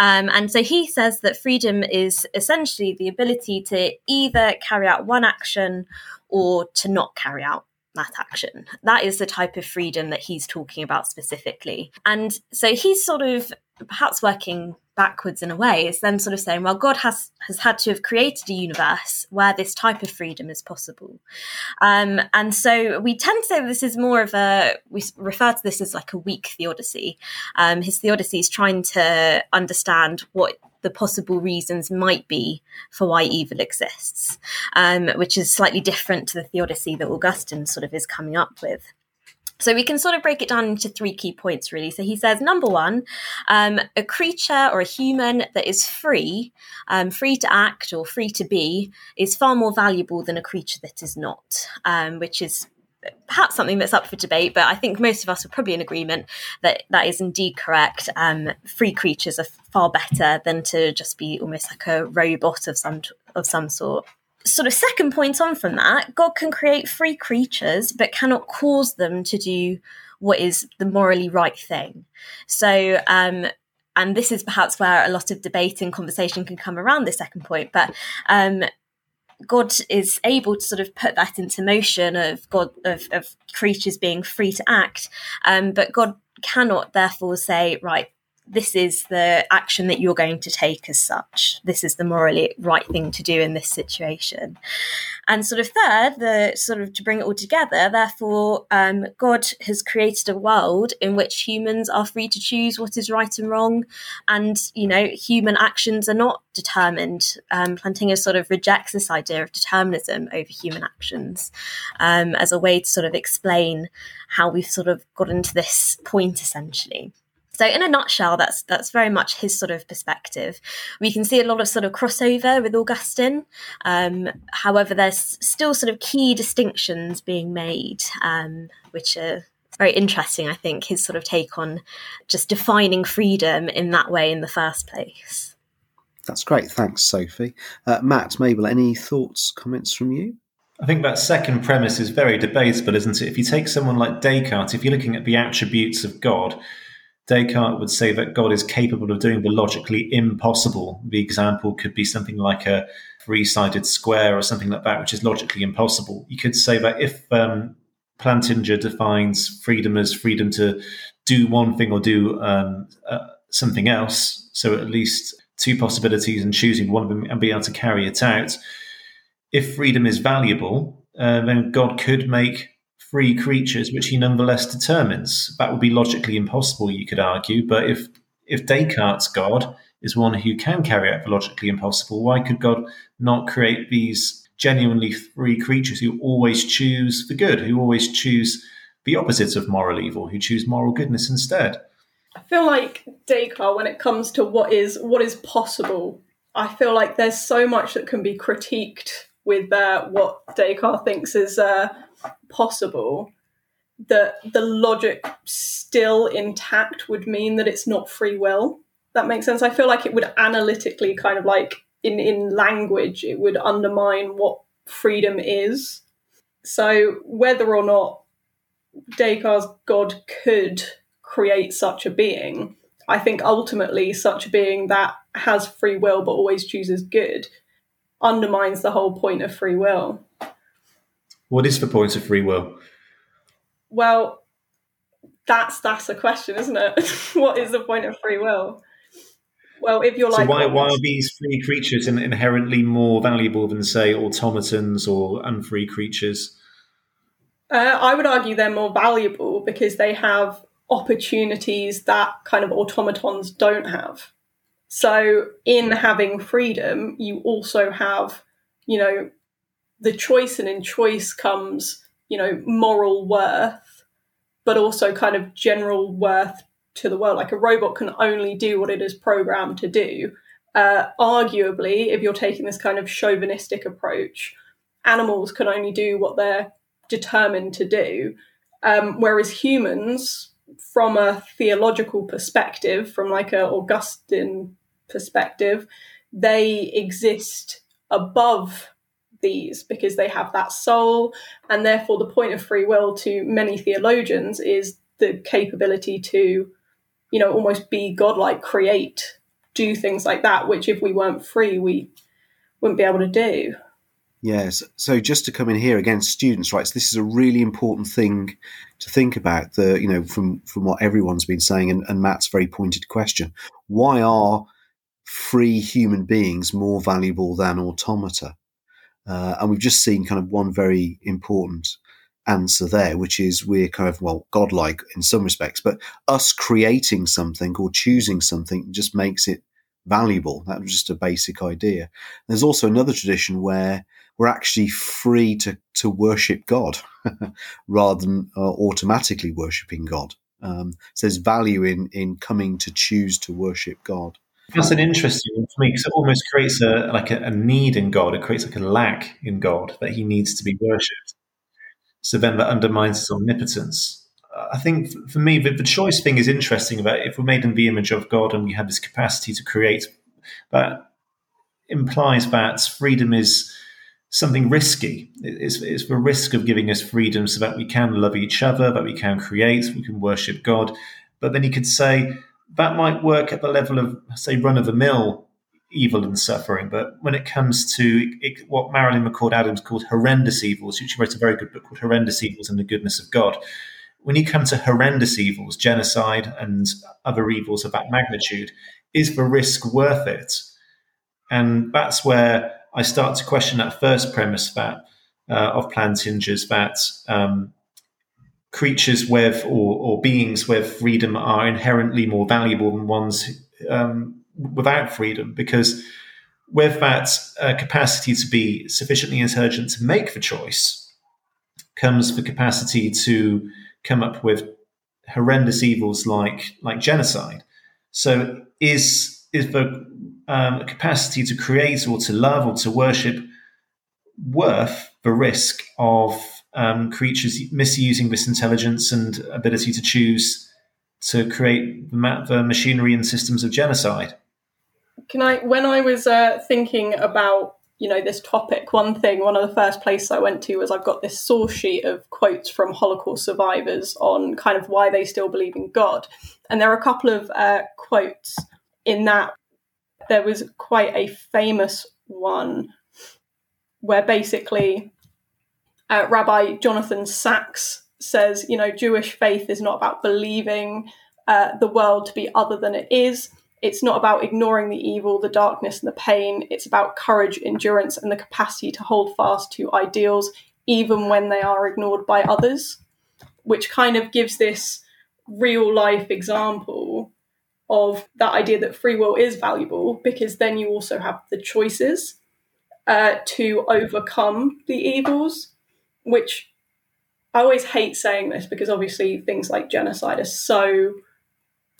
um, and so he says that freedom is essentially the ability to either carry out one action or to not carry out that action. That is the type of freedom that he's talking about specifically. And so he's sort of perhaps working backwards in a way is then sort of saying well god has has had to have created a universe where this type of freedom is possible um, and so we tend to say this is more of a we refer to this as like a weak theodicy um, his theodicy is trying to understand what the possible reasons might be for why evil exists, um, which is slightly different to the theodicy that Augustine sort of is coming up with. So we can sort of break it down into three key points, really. So he says, number one, um, a creature or a human that is free, um, free to act or free to be, is far more valuable than a creature that is not, um, which is perhaps something that's up for debate, but I think most of us are probably in agreement that that is indeed correct. Um, free creatures are far better than to just be almost like a robot of some of some sort. Sort of second point on from that, God can create free creatures, but cannot cause them to do what is the morally right thing. So, um, and this is perhaps where a lot of debate and conversation can come around this second point, but um, God is able to sort of put that into motion of God of, of creatures being free to act, um, but God cannot therefore say, right, this is the action that you're going to take as such. This is the morally right thing to do in this situation. And sort of third, the sort of to bring it all together, therefore, um, God has created a world in which humans are free to choose what is right and wrong. And, you know, human actions are not determined. Um, Plantinga sort of rejects this idea of determinism over human actions um, as a way to sort of explain how we've sort of got into this point essentially. So, in a nutshell, that's that's very much his sort of perspective. We can see a lot of sort of crossover with Augustine. Um, however, there's still sort of key distinctions being made, um, which are very interesting. I think his sort of take on just defining freedom in that way in the first place.
That's great. Thanks, Sophie. Uh, Matt, Mabel, any thoughts, comments from you?
I think that second premise is very debatable, isn't it? If you take someone like Descartes, if you're looking at the attributes of God, Descartes would say that God is capable of doing the logically impossible. The example could be something like a three sided square or something like that, which is logically impossible. You could say that if um, Plantinga defines freedom as freedom to do one thing or do um, uh, something else, so at least two possibilities and choosing one of them and being able to carry it out. If freedom is valuable, uh, then God could make free creatures, which he nonetheless determines. That would be logically impossible, you could argue. But if if Descartes' God is one who can carry out the logically impossible, why could God not create these genuinely free creatures who always choose the good, who always choose the opposite of moral evil, who choose moral goodness instead?
I feel like Descartes, when it comes to what is what is possible, I feel like there's so much that can be critiqued with uh, what Descartes thinks is uh, possible, that the logic still intact would mean that it's not free will. That makes sense. I feel like it would analytically kind of like in, in language, it would undermine what freedom is. So whether or not Descartes' God could create such a being, I think ultimately such a being that has free will but always chooses good undermines the whole point of free will.
What is the point of free will?
Well, that's that's a question, isn't it? what is the point of free will? Well, if you're like,
so why, why are these free creatures inherently more valuable than, say, automatons or unfree creatures?
Uh, I would argue they're more valuable because they have opportunities that kind of automatons don't have. So, in having freedom, you also have, you know, the choice, and in choice comes, you know, moral worth, but also kind of general worth to the world. Like a robot can only do what it is programmed to do. Uh, arguably, if you're taking this kind of chauvinistic approach, animals can only do what they're determined to do. Um, whereas humans, from a theological perspective, from like a Augustine perspective, they exist above these because they have that soul. And therefore, the point of free will to many theologians is the capability to, you know, almost be godlike, create, do things like that, which if we weren't free, we wouldn't be able to do.
Yes. So just to come in here again, students' rights. This is a really important thing to think about. The you know from from what everyone's been saying, and, and Matt's very pointed question: Why are free human beings more valuable than automata? Uh, and we've just seen kind of one very important answer there, which is we're kind of well godlike in some respects, but us creating something or choosing something just makes it valuable. That was just a basic idea. There's also another tradition where we're actually free to, to worship God rather than uh, automatically worshipping God. Um, so there's value in, in coming to choose to worship God.
That's an interesting one for me because it almost creates a like a, a, need in God. It creates like a lack in God that He needs to be worshipped. So then that undermines His omnipotence. I think for me, the, the choice thing is interesting about if we're made in the image of God and we have this capacity to create, that implies that freedom is something risky. It's, it's the risk of giving us freedom so that we can love each other, that we can create, we can worship God. But then you could say that might work at the level of, say, run of the mill evil and suffering. But when it comes to it, what Marilyn McCord Adams called horrendous evils, she wrote a very good book called Horrendous Evils and the Goodness of God. When you come to horrendous evils, genocide and other evils of that magnitude, is the risk worth it? And that's where I start to question that first premise that uh, of Plantinga's that um, creatures with or, or, beings with freedom are inherently more valuable than ones um, without freedom, because with that uh, capacity to be sufficiently intelligent to make the choice comes the capacity to come up with horrendous evils like like genocide. So is is the um, capacity to create or to love or to worship worth the risk of um, creatures misusing this intelligence and ability to choose to create the, ma- the machinery and systems of genocide?
Can I, when I was uh, thinking about you know this topic, one thing, one of the first places I went to was I've got this source sheet of quotes from Holocaust survivors on kind of why they still believe in God, and there are a couple of uh, quotes in that there was quite a famous one where basically uh, Rabbi Jonathan Sacks says, you know, Jewish faith is not about believing uh, the world to be other than it is. It's not about ignoring the evil, the darkness, and the pain. It's about courage, endurance, and the capacity to hold fast to ideals, even when they are ignored by others, which kind of gives this real life example of that idea that free will is valuable because then you also have the choices uh, to overcome the evils, which I always hate saying this because obviously things like genocide are so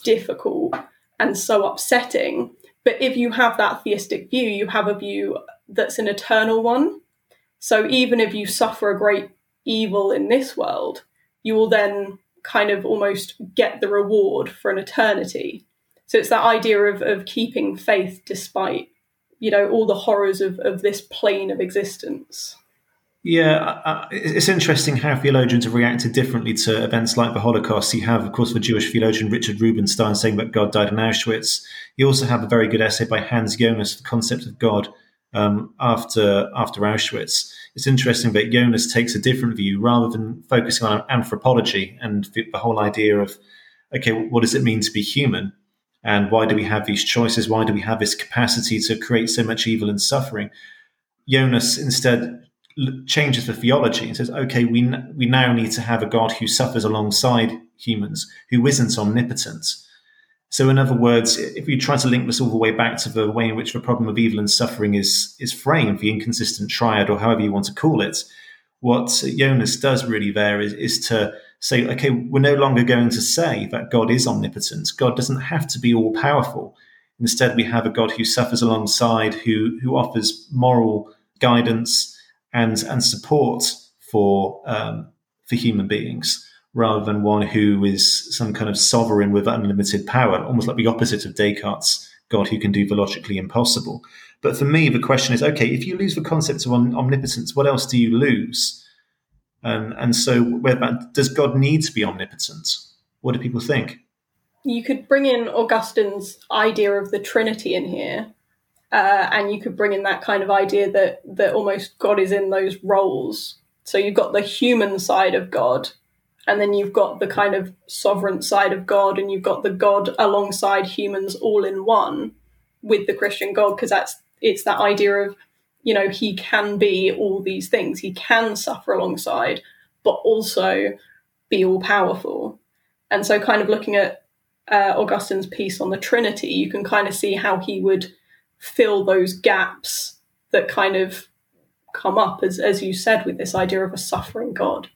difficult and so upsetting. But if you have that theistic view, you have a view that's an eternal one. So even if you suffer a great evil in this world, you will then kind of almost get the reward for an eternity. So it's that idea of, of keeping faith despite, you know, all the horrors of, of this plane of existence.
Yeah, uh, it's interesting how theologians have reacted differently to events like the Holocaust. You have, of course, the Jewish theologian Richard Rubenstein saying that God died in Auschwitz. You also have a very good essay by Hans Jonas, The Concept of God, um, after after Auschwitz. It's interesting that Jonas takes a different view rather than focusing on anthropology and the, the whole idea of, okay, what does it mean to be human? And why do we have these choices? Why do we have this capacity to create so much evil and suffering? Jonas instead changes the theology and says, okay, we, we now need to have a God who suffers alongside humans, who isn't omnipotent. So, in other words, if we try to link this all the way back to the way in which the problem of evil and suffering is, is framed, the inconsistent triad, or however you want to call it, what Jonas does really there is, is to say, okay, we're no longer going to say that God is omnipotent. God doesn't have to be all powerful. Instead, we have a God who suffers alongside, who who offers moral guidance and and support for um, for human beings, rather than one who is some kind of sovereign with unlimited power, almost like the opposite of Descartes' God who can do the logically impossible. But for me, the question is, okay, if you lose the concept of omnipotence, what else do you lose? And, and so, does God need to be omnipotent? What do people think?
You could bring in Augustine's idea of the Trinity in here, uh, and you could bring in that kind of idea that that almost God is in those roles. So you've got the human side of God, and then you've got the kind of sovereign side of God, and you've got the God alongside humans all in one with the Christian God, because that's it's that idea of you know he can be all these things, he can suffer alongside, but also be all powerful. And so, kind of looking at uh, Augustine's piece on the Trinity, you can kind of see how he would fill those gaps that kind of come up, as, as you said, with this idea of a suffering God.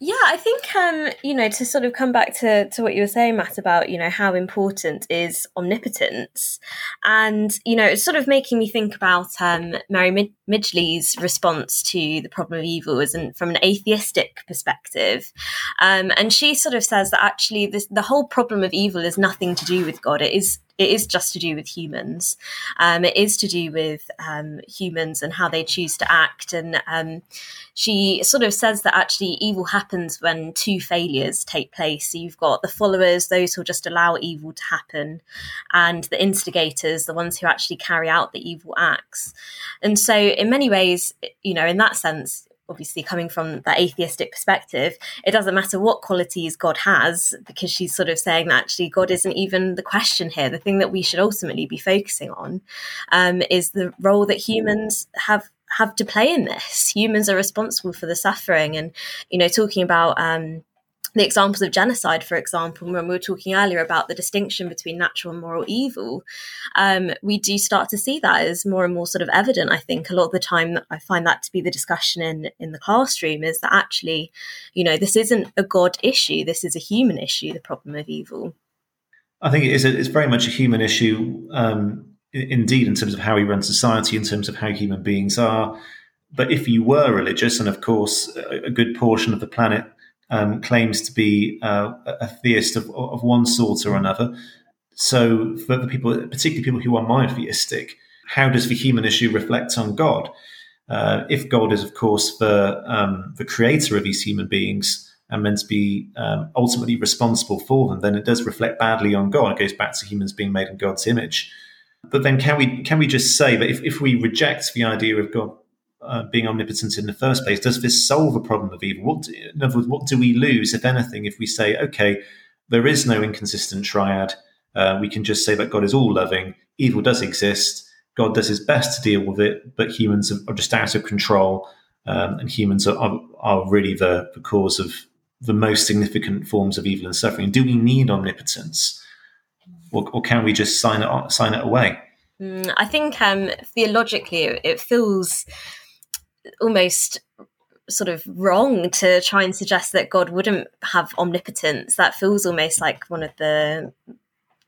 Yeah, I think um, you know to sort of come back to to what you were saying, Matt, about you know how important is omnipotence, and you know it's sort of making me think about um, Mary Mid- Midgley's response to the problem of evil an, from an atheistic perspective, um, and she sort of says that actually this, the whole problem of evil is nothing to do with God; it is it is just to do with humans. Um, it is to do with um, humans and how they choose to act. And um, she sort of says that actually evil happens when two failures take place. So you've got the followers, those who just allow evil to happen, and the instigators, the ones who actually carry out the evil acts. And so, in many ways, you know, in that sense, obviously coming from that atheistic perspective, it doesn't matter what qualities God has, because she's sort of saying that actually God isn't even the question here. The thing that we should ultimately be focusing on um, is the role that humans have have to play in this. Humans are responsible for the suffering, and you know, talking about um, the examples of genocide, for example, when we were talking earlier about the distinction between natural and moral evil, um, we do start to see that as more and more sort of evident. I think a lot of the time I find that to be the discussion in in the classroom is that actually, you know, this isn't a God issue. This is a human issue. The problem of evil.
I think it is. A, it's very much a human issue, um, indeed, in terms of how we run society, in terms of how human beings are. But if you were religious, and of course, a good portion of the planet um, claims to be uh, a theist of, of one sort or another. So, for the people, particularly people who are monotheistic, how does the human issue reflect on God? Uh, if God is, of course, the um, the creator of these human beings and meant to be um, ultimately responsible for them, then it does reflect badly on God. It goes back to humans being made in God's image. But then, can we can we just say that if, if we reject the idea of God uh, being omnipotent in the first place? Does this solve a problem of evil? What, in other words, what do we lose, if anything, if we say, okay, there is no inconsistent triad? Uh, we can just say that God is all loving, evil does exist, God does his best to deal with it, but humans are, just out of control, um, and humans are, are, are really the, the cause of the most significant forms of evil and suffering. Do we need omnipotence, or, or can we just sign it sign it away?
Mm, I think um, theologically, it feels almost sort of wrong to try and suggest that God wouldn't have omnipotence. That feels almost like one of the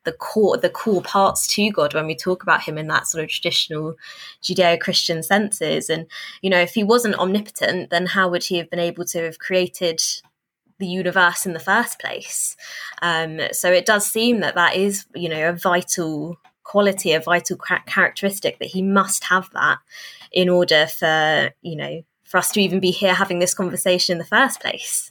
the core the core parts to God when we talk about him in that sort of traditional Judeo-Christian senses. And you know, if he wasn't omnipotent, then how would he have been able to have created the universe in the first place? Um, so it does seem that that is you know a vital quality, a vital characteristic that he must have that in order for you know for us to even be here having this conversation in the first place.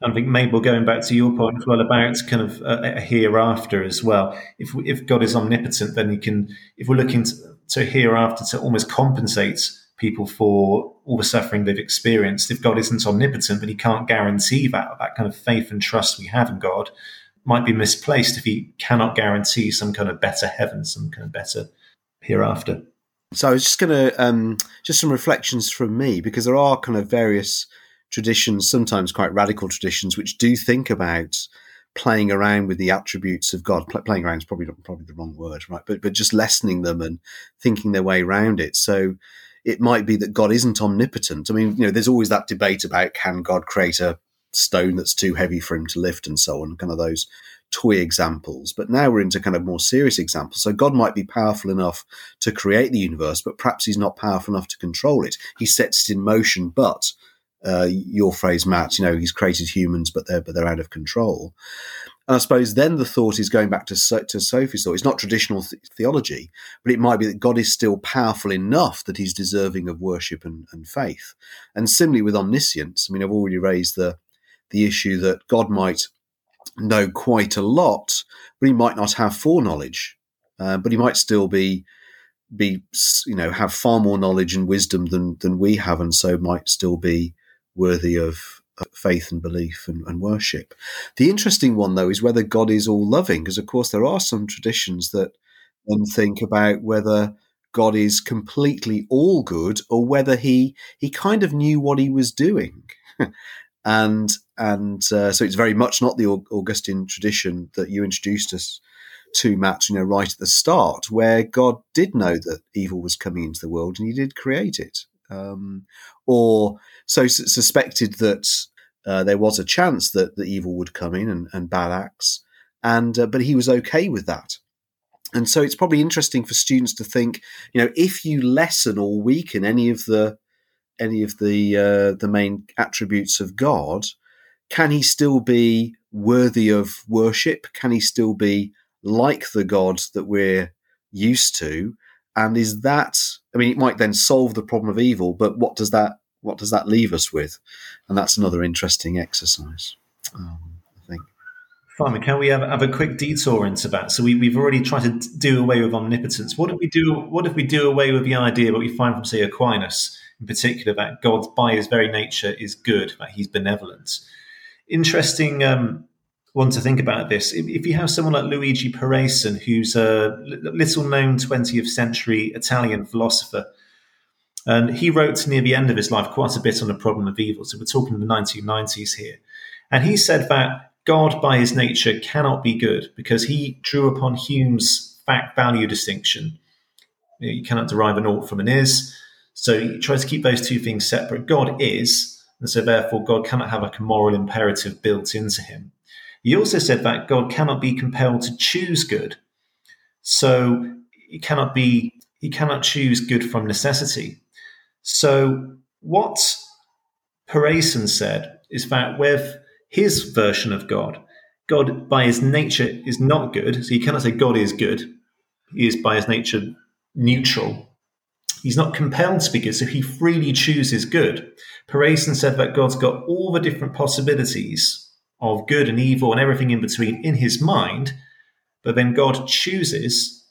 I think Mabel, going back to your point as well about kind of a, a hereafter as well. If if God is omnipotent, then He can. If we're looking to, to hereafter to almost compensate people for all the suffering they've experienced, if God isn't omnipotent, but He can't guarantee that that kind of faith and trust we have in God might be misplaced if He cannot guarantee some kind of better heaven, some kind of better hereafter.
So I was just going to um, just some reflections from me because there are kind of various traditions, sometimes quite radical traditions, which do think about playing around with the attributes of God. playing around is probably not, probably the wrong word, right? But but just lessening them and thinking their way around it. So it might be that God isn't omnipotent. I mean, you know, there's always that debate about can God create a stone that's too heavy for him to lift and so on, kind of those toy examples, but now we're into kind of more serious examples. So God might be powerful enough to create the universe, but perhaps he's not powerful enough to control it. He sets it in motion, but uh, your phrase, Matt, you know, he's created humans, but they're but they're out of control. And I suppose then the thought is going back to to Sophie's thought. It's not traditional th- theology, but it might be that God is still powerful enough that He's deserving of worship and, and faith. And similarly with omniscience, I mean, I've already raised the the issue that God might know quite a lot, but he might not have foreknowledge. Uh, but he might still be be you know have far more knowledge and wisdom than than we have, and so might still be worthy of faith and belief and, and, worship. The interesting one, though, is whether God is all loving, because of course there are some traditions that then think about whether God is completely all good or whether he he kind of knew what he was doing. and and uh, so it's very much not the Augustine tradition that you introduced us to, Matt. You know, right at the start, where God did know that evil was coming into the world and He did create it, um, or so suspected that uh, there was a chance that the evil would come in and, and bad acts, and uh, but He was okay with that. And so it's probably interesting for students to think, you know, if you lessen or weaken any of the any of the uh, the main attributes of God, can he still be worthy of worship? Can he still be like the God that we're used to? And is that I mean it might then solve the problem of evil, but what does that what does that leave us with? And that's another interesting exercise. Um, I think.
Fine. Can we have, have, a quick detour into that? So we, have already tried to do away with omnipotence. What if we do? What if we do away with the idea that we find from say Aquinas, in particular, that God, by his very nature, is good, that he's benevolent. Interesting um, one to think about this. If, if, you have someone like Luigi Pareyson, who's a little known 20th century Italian philosopher, and he wrote near the end of his life quite a bit on the problem of evil. So we're talking the 1990s here. And he said that God, by his nature, cannot be good because he drew upon Hume's fact value distinction. You cannot derive an ought from an is. So he tries to keep those two things separate. God is, and so therefore God cannot have like a moral imperative built into him. He also said that God cannot be compelled to choose good. So he cannot be he cannot choose good from necessity. So what Pareyson said is that with his version of God, God by his nature is not good. So you cannot say God is good. He is by his nature neutral He's not compelled to be good, so he freely chooses good. Pareyson said that God's got all the different possibilities of good and evil and everything in between in his mind, but then God chooses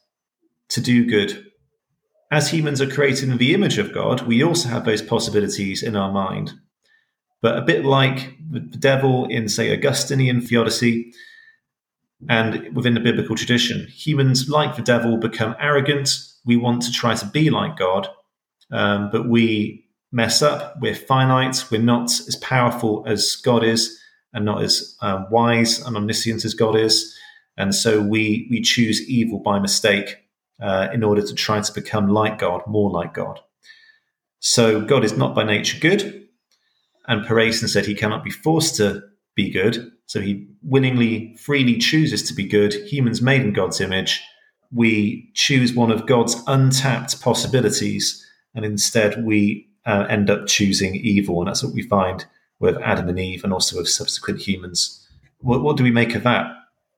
to do good. As humans are created in the image of God, we also have those possibilities in our mind. But a bit like the devil in, say, Augustinian theodicy and within the biblical tradition, humans, like the devil, become arrogant we want to try to be like God, um, but we mess up. We're finite. We're not as powerful as God is, and not as uh, wise and omniscient as God is. And so we we choose evil by mistake uh, in order to try to become like God, more like God. So God is not by nature good, and Pareyson said he cannot be forced to be good. So he willingly, freely chooses to be good. Humans made in God's image we choose one of God's untapped possibilities, and instead we uh, end up choosing evil. And that's what we find with Adam and Eve and also with subsequent humans. What, what do we make of that?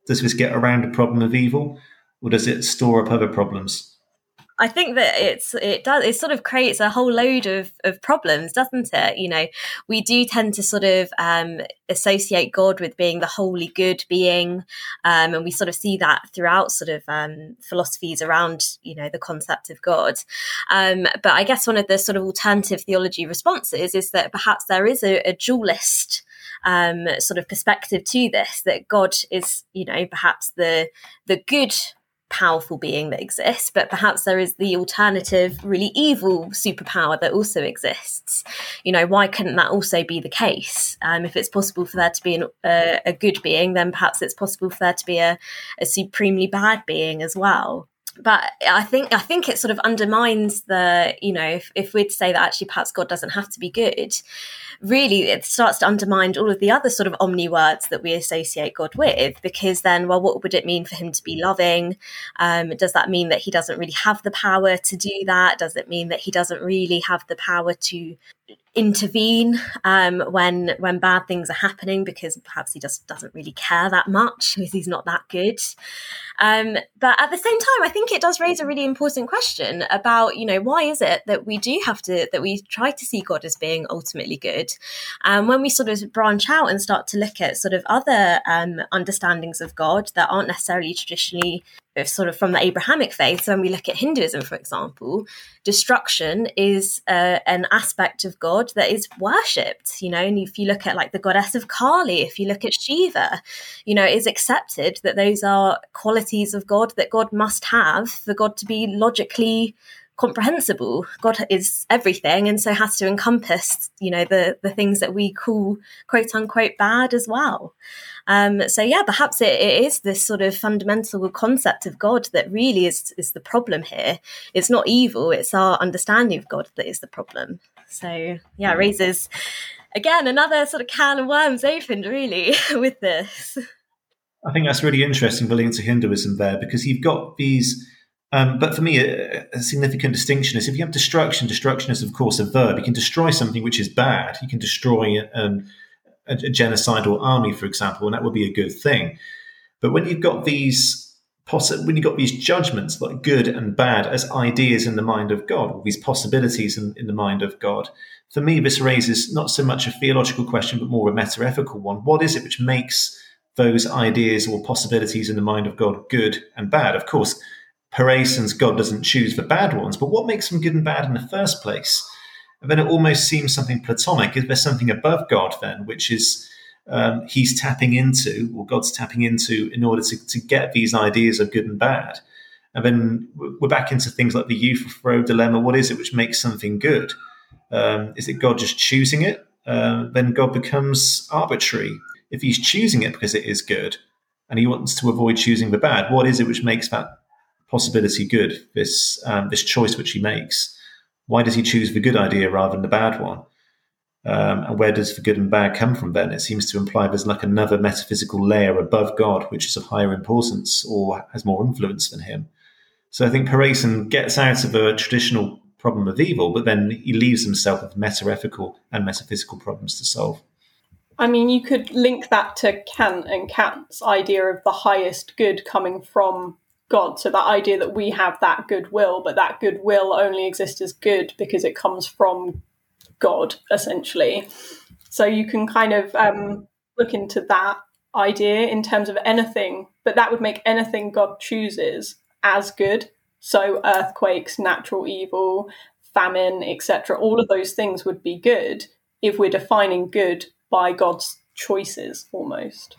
Does this get around the problem of evil, or does it store up other problems?
I think that it's it does it sort of creates a whole load of, of problems, doesn't it? You know, we do tend to sort of um, associate God with being the wholly good being, um, and we sort of see that throughout sort of um, philosophies around you know the concept of God. Um, but I guess one of the sort of alternative theology responses is that perhaps there is a, a dualist um, sort of perspective to this that God is, you know, perhaps the the good powerful being that exists, but perhaps there is the alternative, really evil superpower that also exists. You know, why couldn't that also be the case? Um, if it's possible for there to be an, a good being, then perhaps it's possible for there to be a, a supremely bad being as well but I think I think it sort of undermines the you know if, if we'd say that actually perhaps God doesn't have to be good, really it starts to undermine all of the other sort of omni words that we associate God with because then well what would it mean for him to be loving? Um, does that mean that he doesn't really have the power to do that? Does it mean that he doesn't really have the power to intervene um, when when bad things are happening because perhaps he just doesn't really care that much because he's not that good. Um, but at the same time, I think it does raise a really important question about you know why is it that we do have to that we try to see God as being ultimately good, and um, when we sort of branch out and start to look at sort of other um, understandings of God that aren't necessarily traditionally sort of from the Abrahamic faith. So when we look at Hinduism, for example, destruction is uh, an aspect of God that is worshipped. You know, and if you look at like the goddess of Kali, if you look at Shiva, you know, it's accepted that those are qualities of God that God must have for God to be logically comprehensible. God is everything, and so has to encompass, you know, the the things that we call quote unquote bad as well. Um, so yeah, perhaps it, it is this sort of fundamental concept of God that really is is the problem here. It's not evil; it's our understanding of God that is the problem. So yeah, raises again another sort of can of worms opened really with this.
I think that's really interesting, the link to Hinduism there, because you've got these um, but for me, a, a, significant distinction is if you have destruction, destruction is, of course, a verb. You can destroy something which is bad. You can destroy um, a, a, genocidal army, for example, and that would be a good thing. But when you've got these when you've got these judgments like good and bad as ideas in the mind of God, or these possibilities in, in the mind of God, for me, this raises not so much a theological question, but more a meta-ethical one. What is it which makes those ideas or possibilities in the mind of God good and bad? Of course, Pareyson's God doesn't choose the bad ones, but what makes them good and bad in the first place? And then it almost seems something platonic. Is there something above God then, which is um, he's tapping into, or God's tapping into, in order to, to get these ideas of good and bad? And then we're back into things like the Euthyphro dilemma. What is it which makes something good? Um, is it God just choosing it? Uh, then God becomes arbitrary. If he's choosing it because it is good, and he wants to avoid choosing the bad, what is it which makes that possibility good, this um, this choice which he makes. Why does he choose the good idea rather than the bad one? Um, and where does the good and bad come from then? It seems to imply there's like another metaphysical layer above God, which is of higher importance or has more influence than him. So I think Pareyson gets out of a traditional problem of evil, but then he leaves himself with meta-ethical and metaphysical problems to solve.
I mean, you could link that to Kant and Kant's idea of the highest good coming from God. So that idea that we have that goodwill, but that goodwill only exists as good because it comes from God, essentially. So you can kind of um, look into that idea in terms of anything, but that would make anything God chooses as good. So earthquakes, natural evil, famine, etc. All of those things would be good if we're defining good by God's choices almost.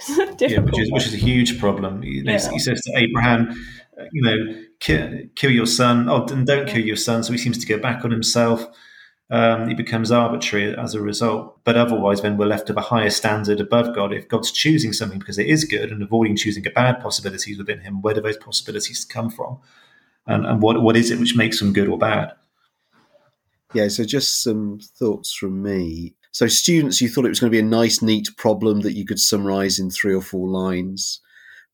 yeah, which is which is a huge problem. He, yeah. he says to Abraham, uh, you know, kill, kill, your son. Oh, and don't kill your son. So he seems to go back on himself. Um, he becomes arbitrary as a result. But otherwise, then we're left with a higher standard above God. If God's choosing something because it is good and avoiding choosing a bad possibilities within Him, where do those possibilities come from? And, and what what is it which makes them good or bad?
Yeah, so just some thoughts from me. So, students, you thought it was going to be a nice, neat problem that you could summarize in three or four lines.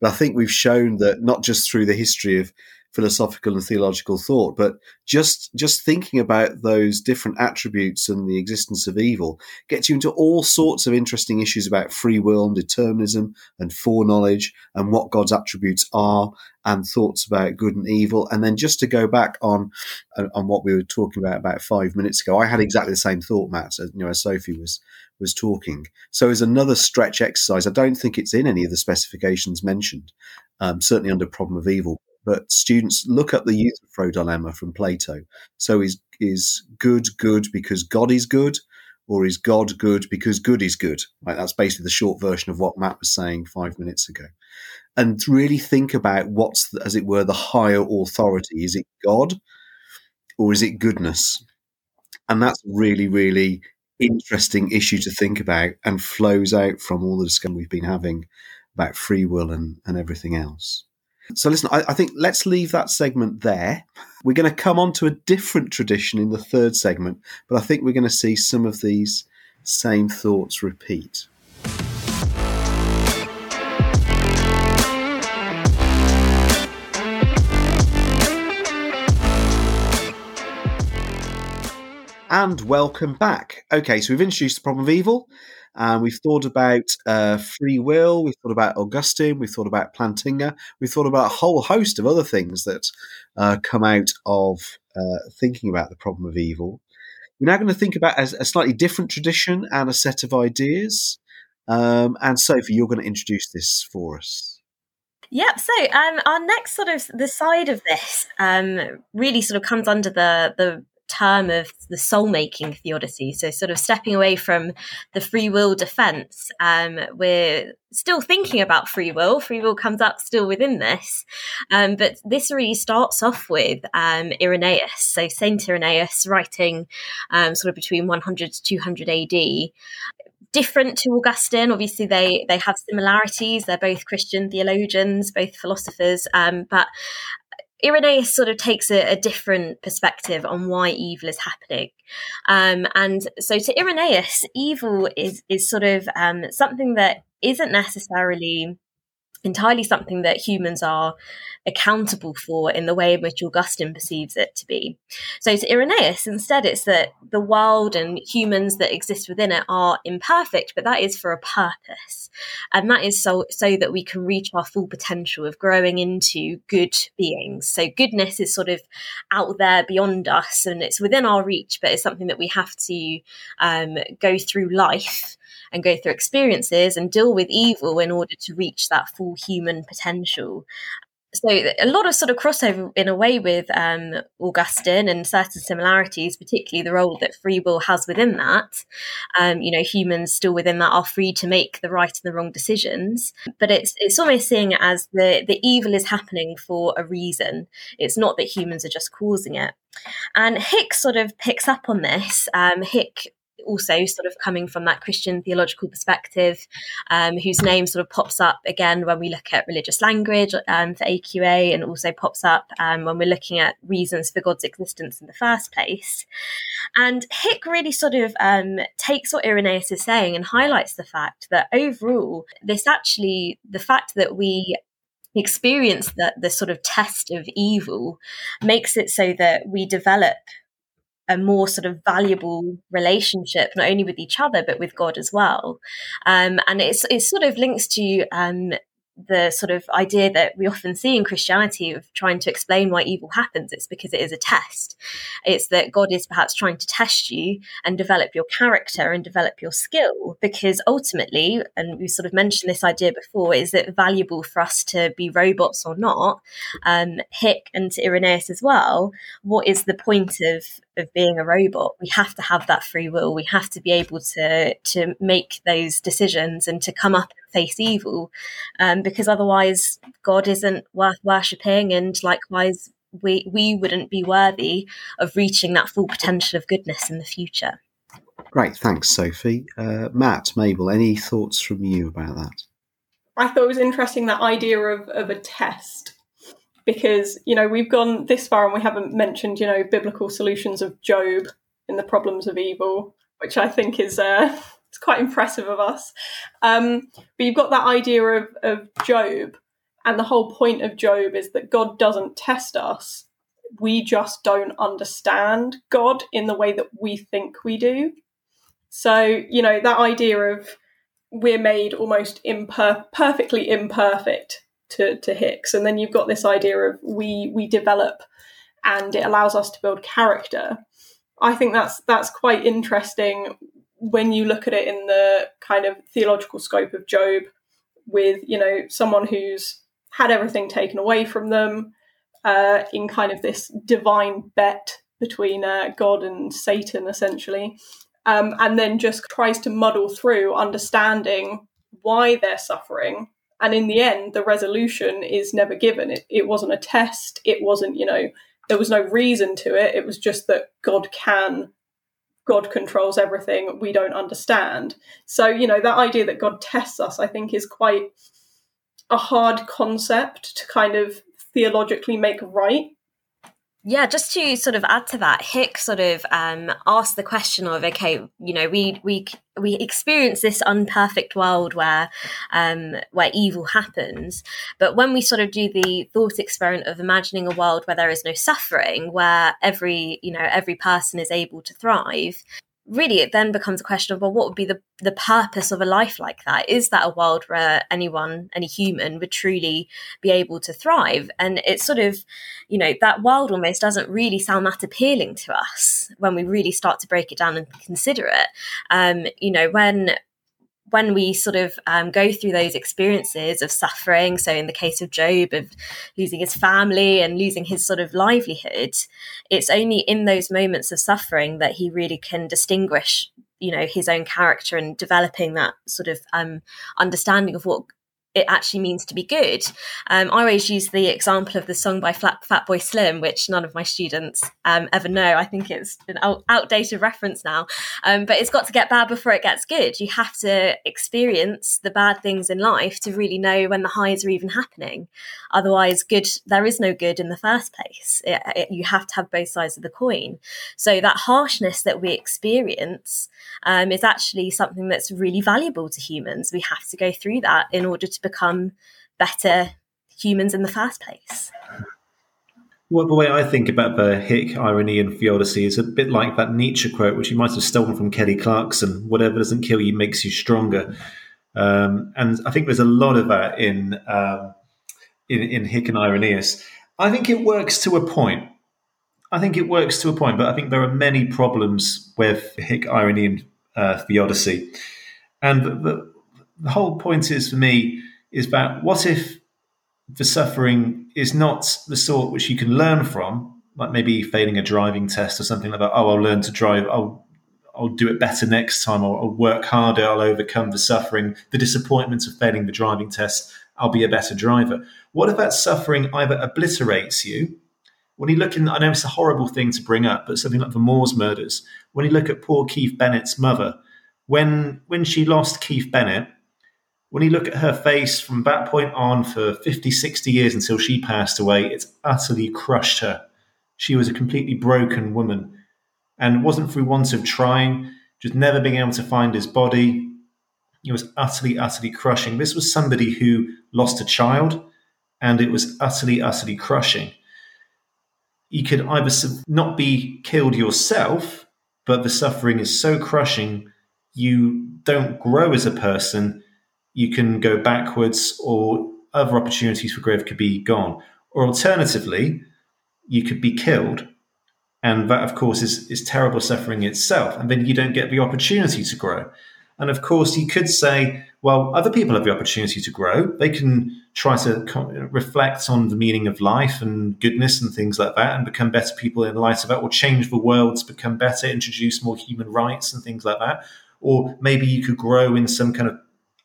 But I think we've shown that not just through the history of philosophical and theological thought, but just just thinking about those different attributes and the existence of evil gets you into all sorts of interesting issues about free will and determinism and foreknowledge and what God's attributes are and thoughts about good and evil. And then just to go back on on what we were talking about about five minutes ago, I had exactly the same thought, Matt, as, you know, as Sophie was was talking. So as another stretch exercise, I don't think it's in any of the specifications mentioned, um, certainly under problem of evil but students look up the Euthyphro dilemma from Plato. So is is good good because God is good, or is God good because good is good? Right, that's basically the short version of what Matt was saying five minutes ago. And really think about what's, as it were, the higher authority. Is it God, or is it goodness? And that's really, really interesting issue to think about, and flows out from all the discussion we've been having about free will and, and everything else. So, listen, I, I, think let's leave that segment there. We're going to come on to a different tradition in the third segment, but I think we're going to see some of these same thoughts repeat. And welcome back. Okay, so we've introduced the problem of evil. And we've thought about uh, free will, we've thought about Augustine, we've thought about Plantinga, we've thought about a whole host of other things that uh, come out of uh, thinking about the problem of evil. We're now going to think about a, a slightly different tradition and a set of ideas. Um, and Sophie, you're going to introduce this for us.
Yep. So um, our next sort of the side of this um, really sort of comes under the the term of the soul making theodicy. So, sort of stepping away from the free will defense, um, we're still thinking about free will. Free will comes up still within this. Um, but this really starts off with um, Irenaeus. So, Saint Irenaeus writing um, sort of between 100 to 200 AD different to Augustine. Obviously, they they have similarities. They're both Christian theologians, both philosophers, um, but Irenaeus sort of takes a, a, different perspective on why evil is happening. Um, and so to Irenaeus, evil is, is sort of um, something that isn't necessarily entirely something that humans are accountable for in the way in which Augustine perceives it to be. So to Irenaeus, instead, it's that the world and humans that exist within it are imperfect, but that is for a purpose. And that is so, so that we can reach our full potential of growing into good beings. So goodness is sort of out there beyond us and it's within our reach, but it's something that we have to um, go through life and go through experiences and deal with evil in order to reach that full human potential so a lot of sort of crossover in a way with um, Augustine and certain similarities, particularly the role that free will has within that. Um, you know, humans still within that are free to make the right and the wrong decisions, but it's it's almost seeing it as the the evil is happening for a reason. It's not that humans are just causing it. And Hick sort of picks up on this. Um, Hick also sort of coming from that Christian theological perspective, um, whose name sort of pops up again when we look at religious language um, for AQA and also pops up um, when we're looking at reasons for God's existence in the first place. And Hick really sort of um, takes what Irenaeus is saying and highlights the fact that overall, this actually, the fact that we experience that the sort of test of evil makes it so that we develop a more sort of valuable relationship, not only with each other but with God as well. Um, and it's it sort of links to um, the sort of idea that we often see in Christianity of trying to explain why evil happens. It's because it is a test. It's that God is perhaps trying to test you and develop your character and develop your skill. Because ultimately, and we sort of mentioned this idea before, is it valuable for us to be robots or not? Um, Hick and Irenaeus as well. What is the point of of being a robot. We have to have that free will. We have to be able to to make those decisions and to come up and face evil, um, because otherwise God isn't worth worshipping, and likewise we we wouldn't be worthy of reaching that full potential of goodness in the future.
Great, thanks, Sophie. Uh, Matt, Mabel, any thoughts from you about that?
I thought it was interesting that idea of, of a test because you know we've gone this far and we haven't mentioned you know biblical solutions of Job in the problems of evil, which I think is uh, it's quite impressive of us. Um, but you've got that idea of, of Job, and the whole point of Job is that God doesn't test us; we just don't understand God in the way that we think we do. So you know that idea of we're made almost imper- perfectly imperfect to, to Hick's. And then you've got this idea of we we develop and it allows us to build character. I think that's that's quite interesting when you look at it in the kind of theological scope of Job with, you know, someone who's had everything taken away from them, uh, in kind of this divine bet between uh, God and Satan, essentially, um, and then just tries to muddle through understanding why they're suffering and in the end the resolution is never given. It, it wasn't a test. It wasn't you know there was no reason to it. It was just that god can god controls everything. We don't understand. So you know that idea that god tests us i think is quite a hard concept to kind of theologically make right
yeah, just to sort of add to that, Hick sort of um, asked the question of, okay, you know, we we we experience this unperfect world where um, where evil happens, but when we sort of do the thought experiment of imagining a world where there is no suffering, where every you know every person is able to thrive, really it then becomes a question of well what would be the, the purpose of a life like that? Is that a world where anyone any human would truly be able to thrive? And it's sort of you know that world almost doesn't really sound that appealing to us when we really start to break it down and consider it. Um you know when when we sort of um, go through those experiences of suffering, so in the case of Job, of losing his family and losing his sort of livelihood, it's only in those moments of suffering that he really can distinguish, you know, his own character and developing that sort of um, understanding of what it actually means to be good. Um, I always use the example of the song by Flat, Fatboy Slim, which none of my students um, ever know. I think it's an out, outdated reference now, um, but it's got to get bad before it gets good. You have to experience the bad things in life to really know when the highs are even happening. Otherwise, good there is no good in the first place. It, it, you have to have both sides of the coin. So that harshness that we experience um, is actually something that's really valuable to humans. We have to go through that in order to become better humans in the first place.
Well, the way I think about the Hick Irenaean theodicy is a bit like that Nietzsche quote, which you might have stolen from Kelly Clarkson whatever doesn't kill you makes you stronger. Um, and I think there's a lot of that in, um, in, in Hick and Irenaeus. I think it works to a point. I think it works to a point, but I think there are many problems with Hick Irenaean uh, theodicy. And the, the whole point is for me is that what if the suffering is not the sort which you can learn from, like maybe failing a driving test or something like that. Oh, I'll learn to drive. I'll I'll do it better next time. I'll, I'll work harder. I'll overcome the suffering, the disappointment of failing the driving test. I'll be a better driver. What if that suffering either obliterates you? When you look in, I know it's a horrible thing to bring up, but something like the Moors murders. When you look at poor Keith Bennett's mother, when when she lost Keith Bennett, when you look at her face from that point on for 50, 60 years until she passed away, it's utterly crushed her. She was a completely broken woman. And it wasn't through want of trying, just never being able to find his body. It was utterly, utterly crushing. This was somebody who lost a child, and it was utterly, utterly crushing. You could either not be killed yourself, but the suffering is so crushing, you don't grow as a person you can go backwards or other opportunities for growth could be gone. Or alternatively, you could be killed. And that, of course, is, is terrible suffering itself. And then you don't get the opportunity to grow. And of course, you could say, well, other people have the opportunity to grow. They can try to reflect on the meaning of life and goodness and things like that and become better people in light of that, or change the world to become better, introduce more human rights and things like that. Or maybe you could grow in some kind of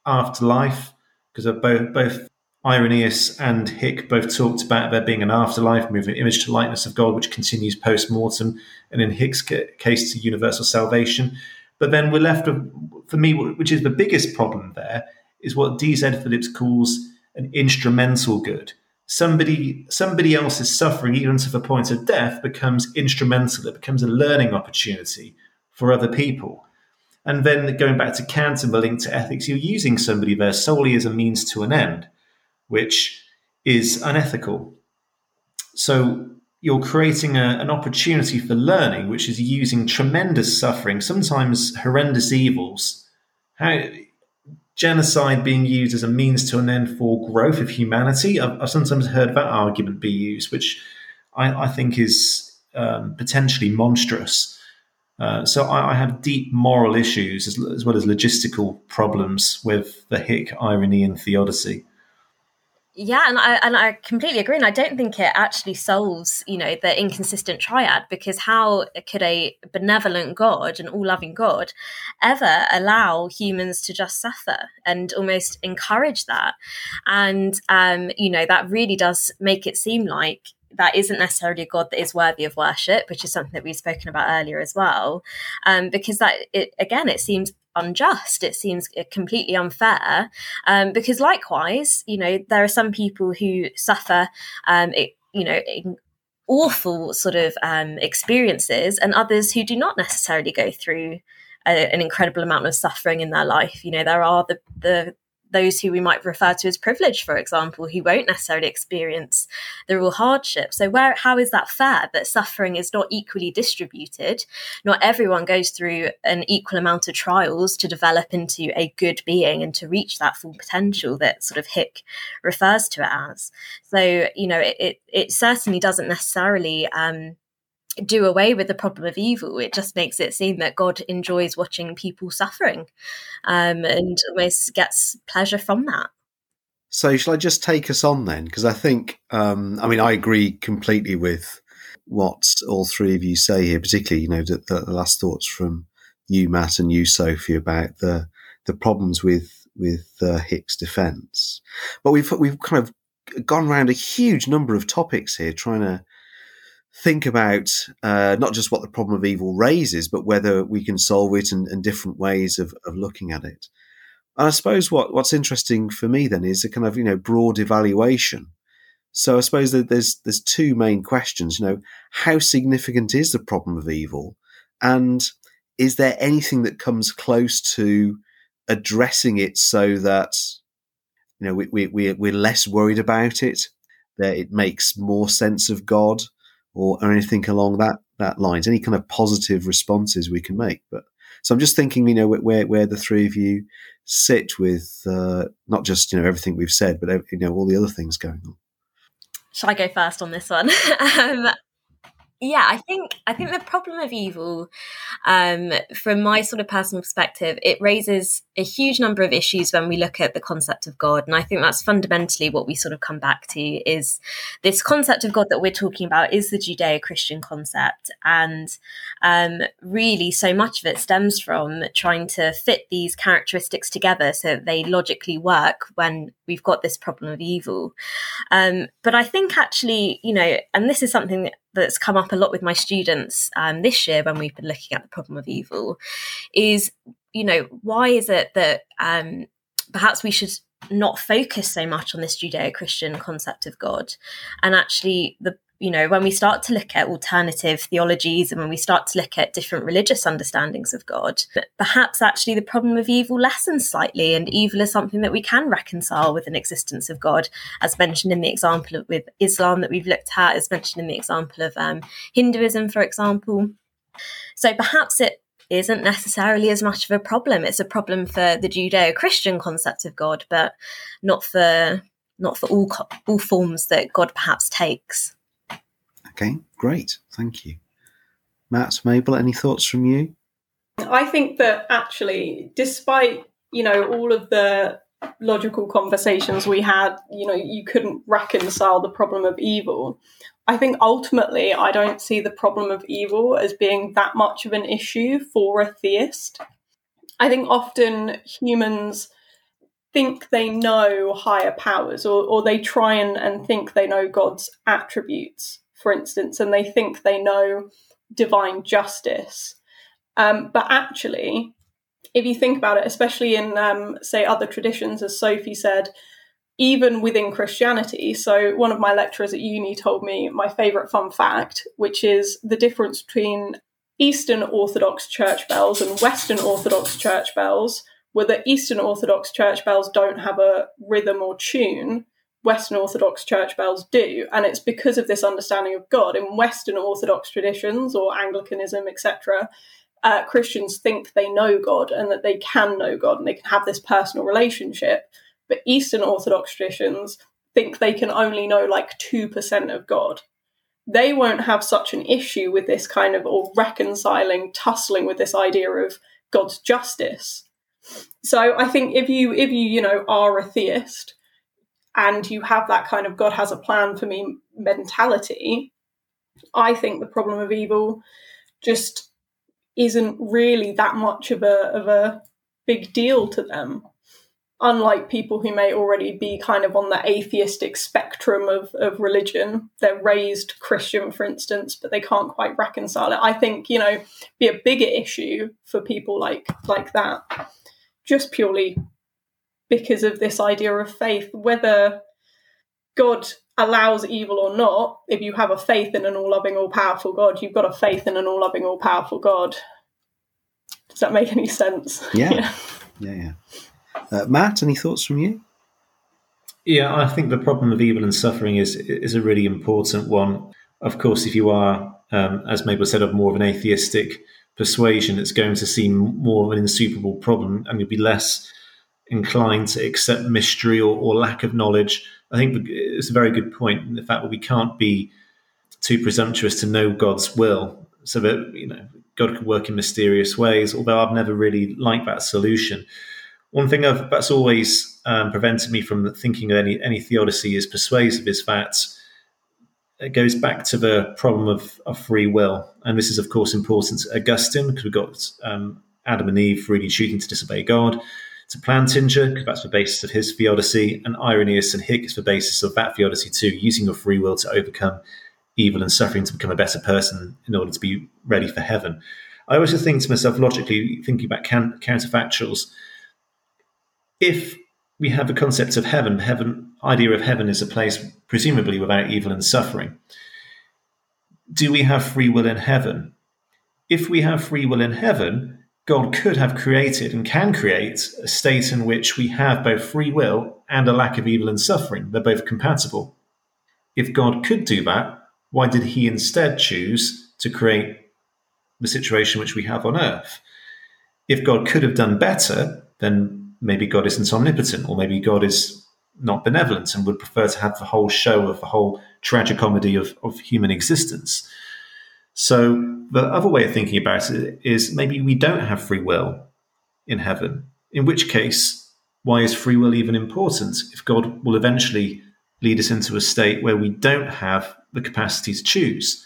afterlife because both both Irenaeus and Hick both talked about there being an afterlife, moving image to likeness of God, which continues post mortem, and in Hick's case to universal salvation. But then we're left with, for me, which is the biggest problem there, is what D.Z. Phillips calls an instrumental good. Somebody, somebody else's suffering, even to the point of death, becomes instrumental. It becomes a learning opportunity for other people. And then going back to Kant and the link to ethics, you're using somebody there solely as a means to an end, which is unethical. So you're creating a, an opportunity for learning, which is using tremendous suffering, sometimes horrendous evils. How, genocide being used as a means to an end for growth of humanity. I've, I've sometimes heard that argument be used, which I, I think is um, potentially monstrous. Uh, so I, I, have deep moral issues as, as, well as logistical problems with the Hick Irenaean theodicy.
Yeah, and I and I completely agree. And I don't think it actually solves, you know, the inconsistent triad because how could a benevolent God, an all-loving God, ever allow humans to just suffer and almost encourage that? And um, you know, that really does make it seem like that isn't necessarily a God that is worthy of worship, which is something that we've spoken about earlier as well. Um, because that, it, again, it seems unjust. It seems completely unfair. Um, because likewise, you know, there are some people who suffer, um, it, you know, awful sort of um, experiences, and others who do not necessarily go through a, an incredible amount of suffering in their life. You know, there are the the those who we might refer to as privileged, for example, who won't necessarily experience the real hardship. So, where how is that fair that suffering is not equally distributed? Not everyone goes through an equal amount of trials to develop into a good being and to reach that full potential that sort of Hick refers to it as. So, you know, it it, it certainly doesn't necessarily. Um, do away with the problem of evil. It just makes it seem that God enjoys watching people suffering um, and almost gets pleasure from that.
So, shall I just take us on then? Because I think, um, I mean, I agree completely with what all three of you say here, particularly, you know, the, the last thoughts from you, Matt, and you, Sophie, about the the problems with with uh, Hick's defence. But we've we've kind of gone around a huge number of topics here, trying to think about uh, not just what the problem of evil raises, but whether we can solve it and, and different ways of, of looking at it. And I suppose what, what's interesting for me then is a kind of you know broad evaluation. So I suppose that there's there's two main questions. You know, how significant is the problem of evil, and is there anything that comes close to addressing it so that you know we, we, we're, we're less worried about it, that it makes more sense of God, or, or anything along that that lines? Any kind of positive responses we can make, but so I'm just thinking, you know, where where the three of you sit with uh, not just you know everything we've said, but you know all the other things going on.
Shall I go first on this one? um, yeah i think i think the problem of evil um, from my sort of personal perspective it raises a huge number of issues when we look at the concept of god. And i think that's fundamentally what we sort of come back to is this concept of god that we're talking about is the judeo-christian concept. And um, really so much of it stems from trying to fit these characteristics together so that they logically work when we've got this problem of evil. Um, but i think actually you know and this is something that's come up a lot with my students um, this year when we've been looking at the problem of evil is, you know, why is it that um, perhaps we should not focus so much on this Judeo Christian concept of God and actually the you know, when we start to look at alternative theologies and when we start to look at different religious understandings of God, perhaps actually the problem of evil lessens slightly, and evil is something that we can reconcile with an existence of God, as mentioned in the example of, with Islam that we've looked at, as mentioned in the example of um, Hinduism, for example. So perhaps it isn't necessarily as much of a problem. It's a problem for the Judeo-Christian concept of God, but not for not for all all forms that God perhaps takes.
Okay, great. Thank you. Matt, Mabel, any thoughts from you?
I think that actually, despite, you know, all of the logical conversations we had, you know, you couldn't reconcile the problem of evil. I think ultimately, I don't see the problem of evil as being that much of an issue for a theist. I think often humans think they know higher powers or, or they try and, and think they know God's attributes for instance, and they think they know divine justice. Um, but actually, if you think about it, especially in, um, say, other traditions, as Sophie said, even within Christianity. So, one of my lecturers at uni told me my favourite fun fact, which is the difference between Eastern Orthodox church bells and Western Orthodox church bells, where the Eastern Orthodox church bells don't have a rhythm or tune, Western Orthodox church bells do. And it's because of this understanding of God. In Western Orthodox traditions or Anglicanism, etc., uh, Christians think they know God and that they can know God and they can have this personal relationship. But Eastern Orthodox traditions think they can only know like 2% of God. They won't have such an issue with this kind of, or reconciling, tussling with this idea of God's justice. So I think if you, if you, you know, are a theist, and you have that kind of God has a plan for me mentality, I think the problem of evil just isn't really that much of a of a big deal to them. Unlike people who may already be kind of on the atheistic spectrum of, of religion, they're raised Christian, for instance, but they can't quite reconcile it. I think, you know, be a bigger issue for people like like that. Just purely because of this idea of faith, whether God allows evil or not, if you have a faith in an all loving, all powerful God, you've got a faith in an all loving, all powerful God. Does that make any sense?
Yeah. yeah, yeah. yeah. Uh, Matt, any thoughts from you?
Yeah, I think the problem of evil and suffering is is a really important one. Of course, if you are, um, as Mabel said, of more of an atheistic persuasion, it's going to seem more of an insuperable problem, and you'll be less inclined to accept mystery or, or lack of knowledge. I think it's a very good point. The fact that we can't be too presumptuous to know God's will, so that you know God could work in mysterious ways. Although I've never really liked that solution. One thing I've, that's always um, prevented me from thinking of any any theodicy as persuasive is that it goes back to the problem of, of free will, and this is of course important to Augustine because we've got um, Adam and Eve really choosing to disobey God. To Plantinga, because that's the basis of his theodicy, and Irenaeus and Hick is the basis of that theodicy too, using your free will to overcome evil and suffering to become a better person in order to be ready for heaven. I just think to myself, logically, thinking about can- counterfactuals, if we have the concept of heaven, heaven idea of heaven is a place presumably without evil and suffering. Do we have free will in heaven? If we have free will in heaven, God could have created and can create a state in which we have both free will and a lack of evil and suffering. They're both compatible. If God could do that, why did he instead choose to create the situation which we have on earth? If God could have done better, then maybe God isn't omnipotent, or maybe God is not benevolent and would prefer to have the whole show of the whole tragicomedy of, of human existence. So the other way of thinking about it is maybe we don't have free will in heaven, in which case, why is free will even important if God will eventually lead us into a state where we don't have the capacity to choose?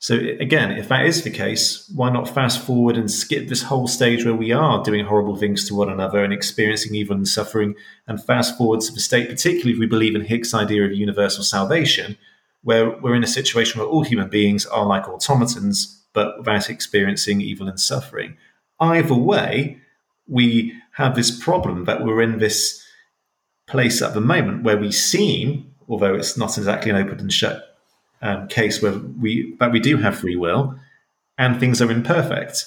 So again, if that is the case, why not fast forward and skip this whole stage where we are doing horrible things to one another and experiencing evil and suffering, and fast forward to the state, particularly if we believe in Hick's idea of universal salvation, where we're in a situation where all human beings are like automatons, but without experiencing evil and suffering. Either way, we have this problem that we're in this place at the moment where we seem, although it's not exactly an open and shut um, case where we that we do have free will and things are imperfect.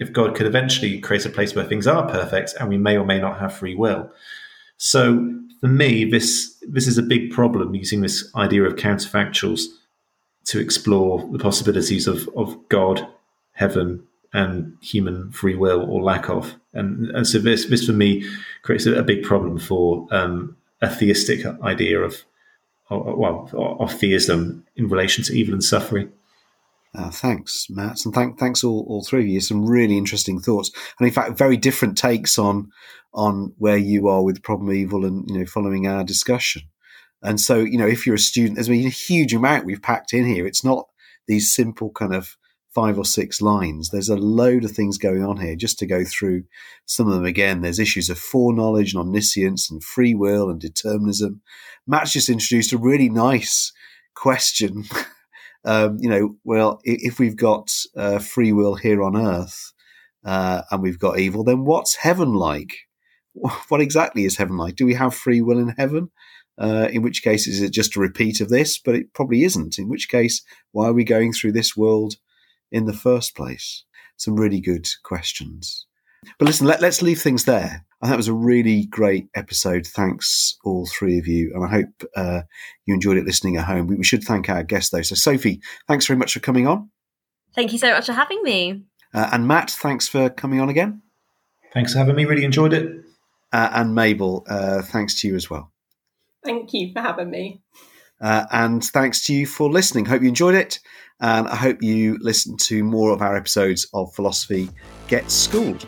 If God could eventually create a place where things are perfect and we may or may not have free will. So for me, this this is a big problem using this idea of counterfactuals to explore the possibilities of, of God, heaven, and human free will or lack of. And, and so this this for me creates a, a big problem for um, a theistic idea of, of well of theism in relation to evil and suffering.
Uh, thanks, Matt, and thank, thanks all, all three of you. Some really interesting thoughts, and in fact, very different takes on on where you are with problem evil, and you know, following our discussion. And so, you know, if you're a student, there's been a huge amount we've packed in here. It's not these simple kind of five or six lines. There's a load of things going on here. Just to go through some of them again, there's issues of foreknowledge and omniscience and free will and determinism. Matt's just introduced a really nice question um, you know, well, if we've got uh, free will here on earth uh, and we've got evil, then what's heaven like? What exactly is heaven like? Do we have free will in heaven? Uh, in which case, is it just a repeat of this? But it probably isn't. In which case, why are we going through this world in the first place? Some really good questions. But listen, let, us leave things there. And that was a really great episode. Thanks, all three of you. And I hope uh, you enjoyed it listening at home. We, we, should thank our guest, though. So, Sophie, thanks very much for coming on.
Thank you so much for having me.
Uh, and Matt, thanks for coming on again.
Thanks for having me. Really enjoyed it.
Uh, and Mabel, uh, thanks to you as well.
Thank you for having me.
Uh, and thanks to you for listening. Hope you enjoyed it. And I hope you listen to more of our episodes of Philosophy Get Schooled.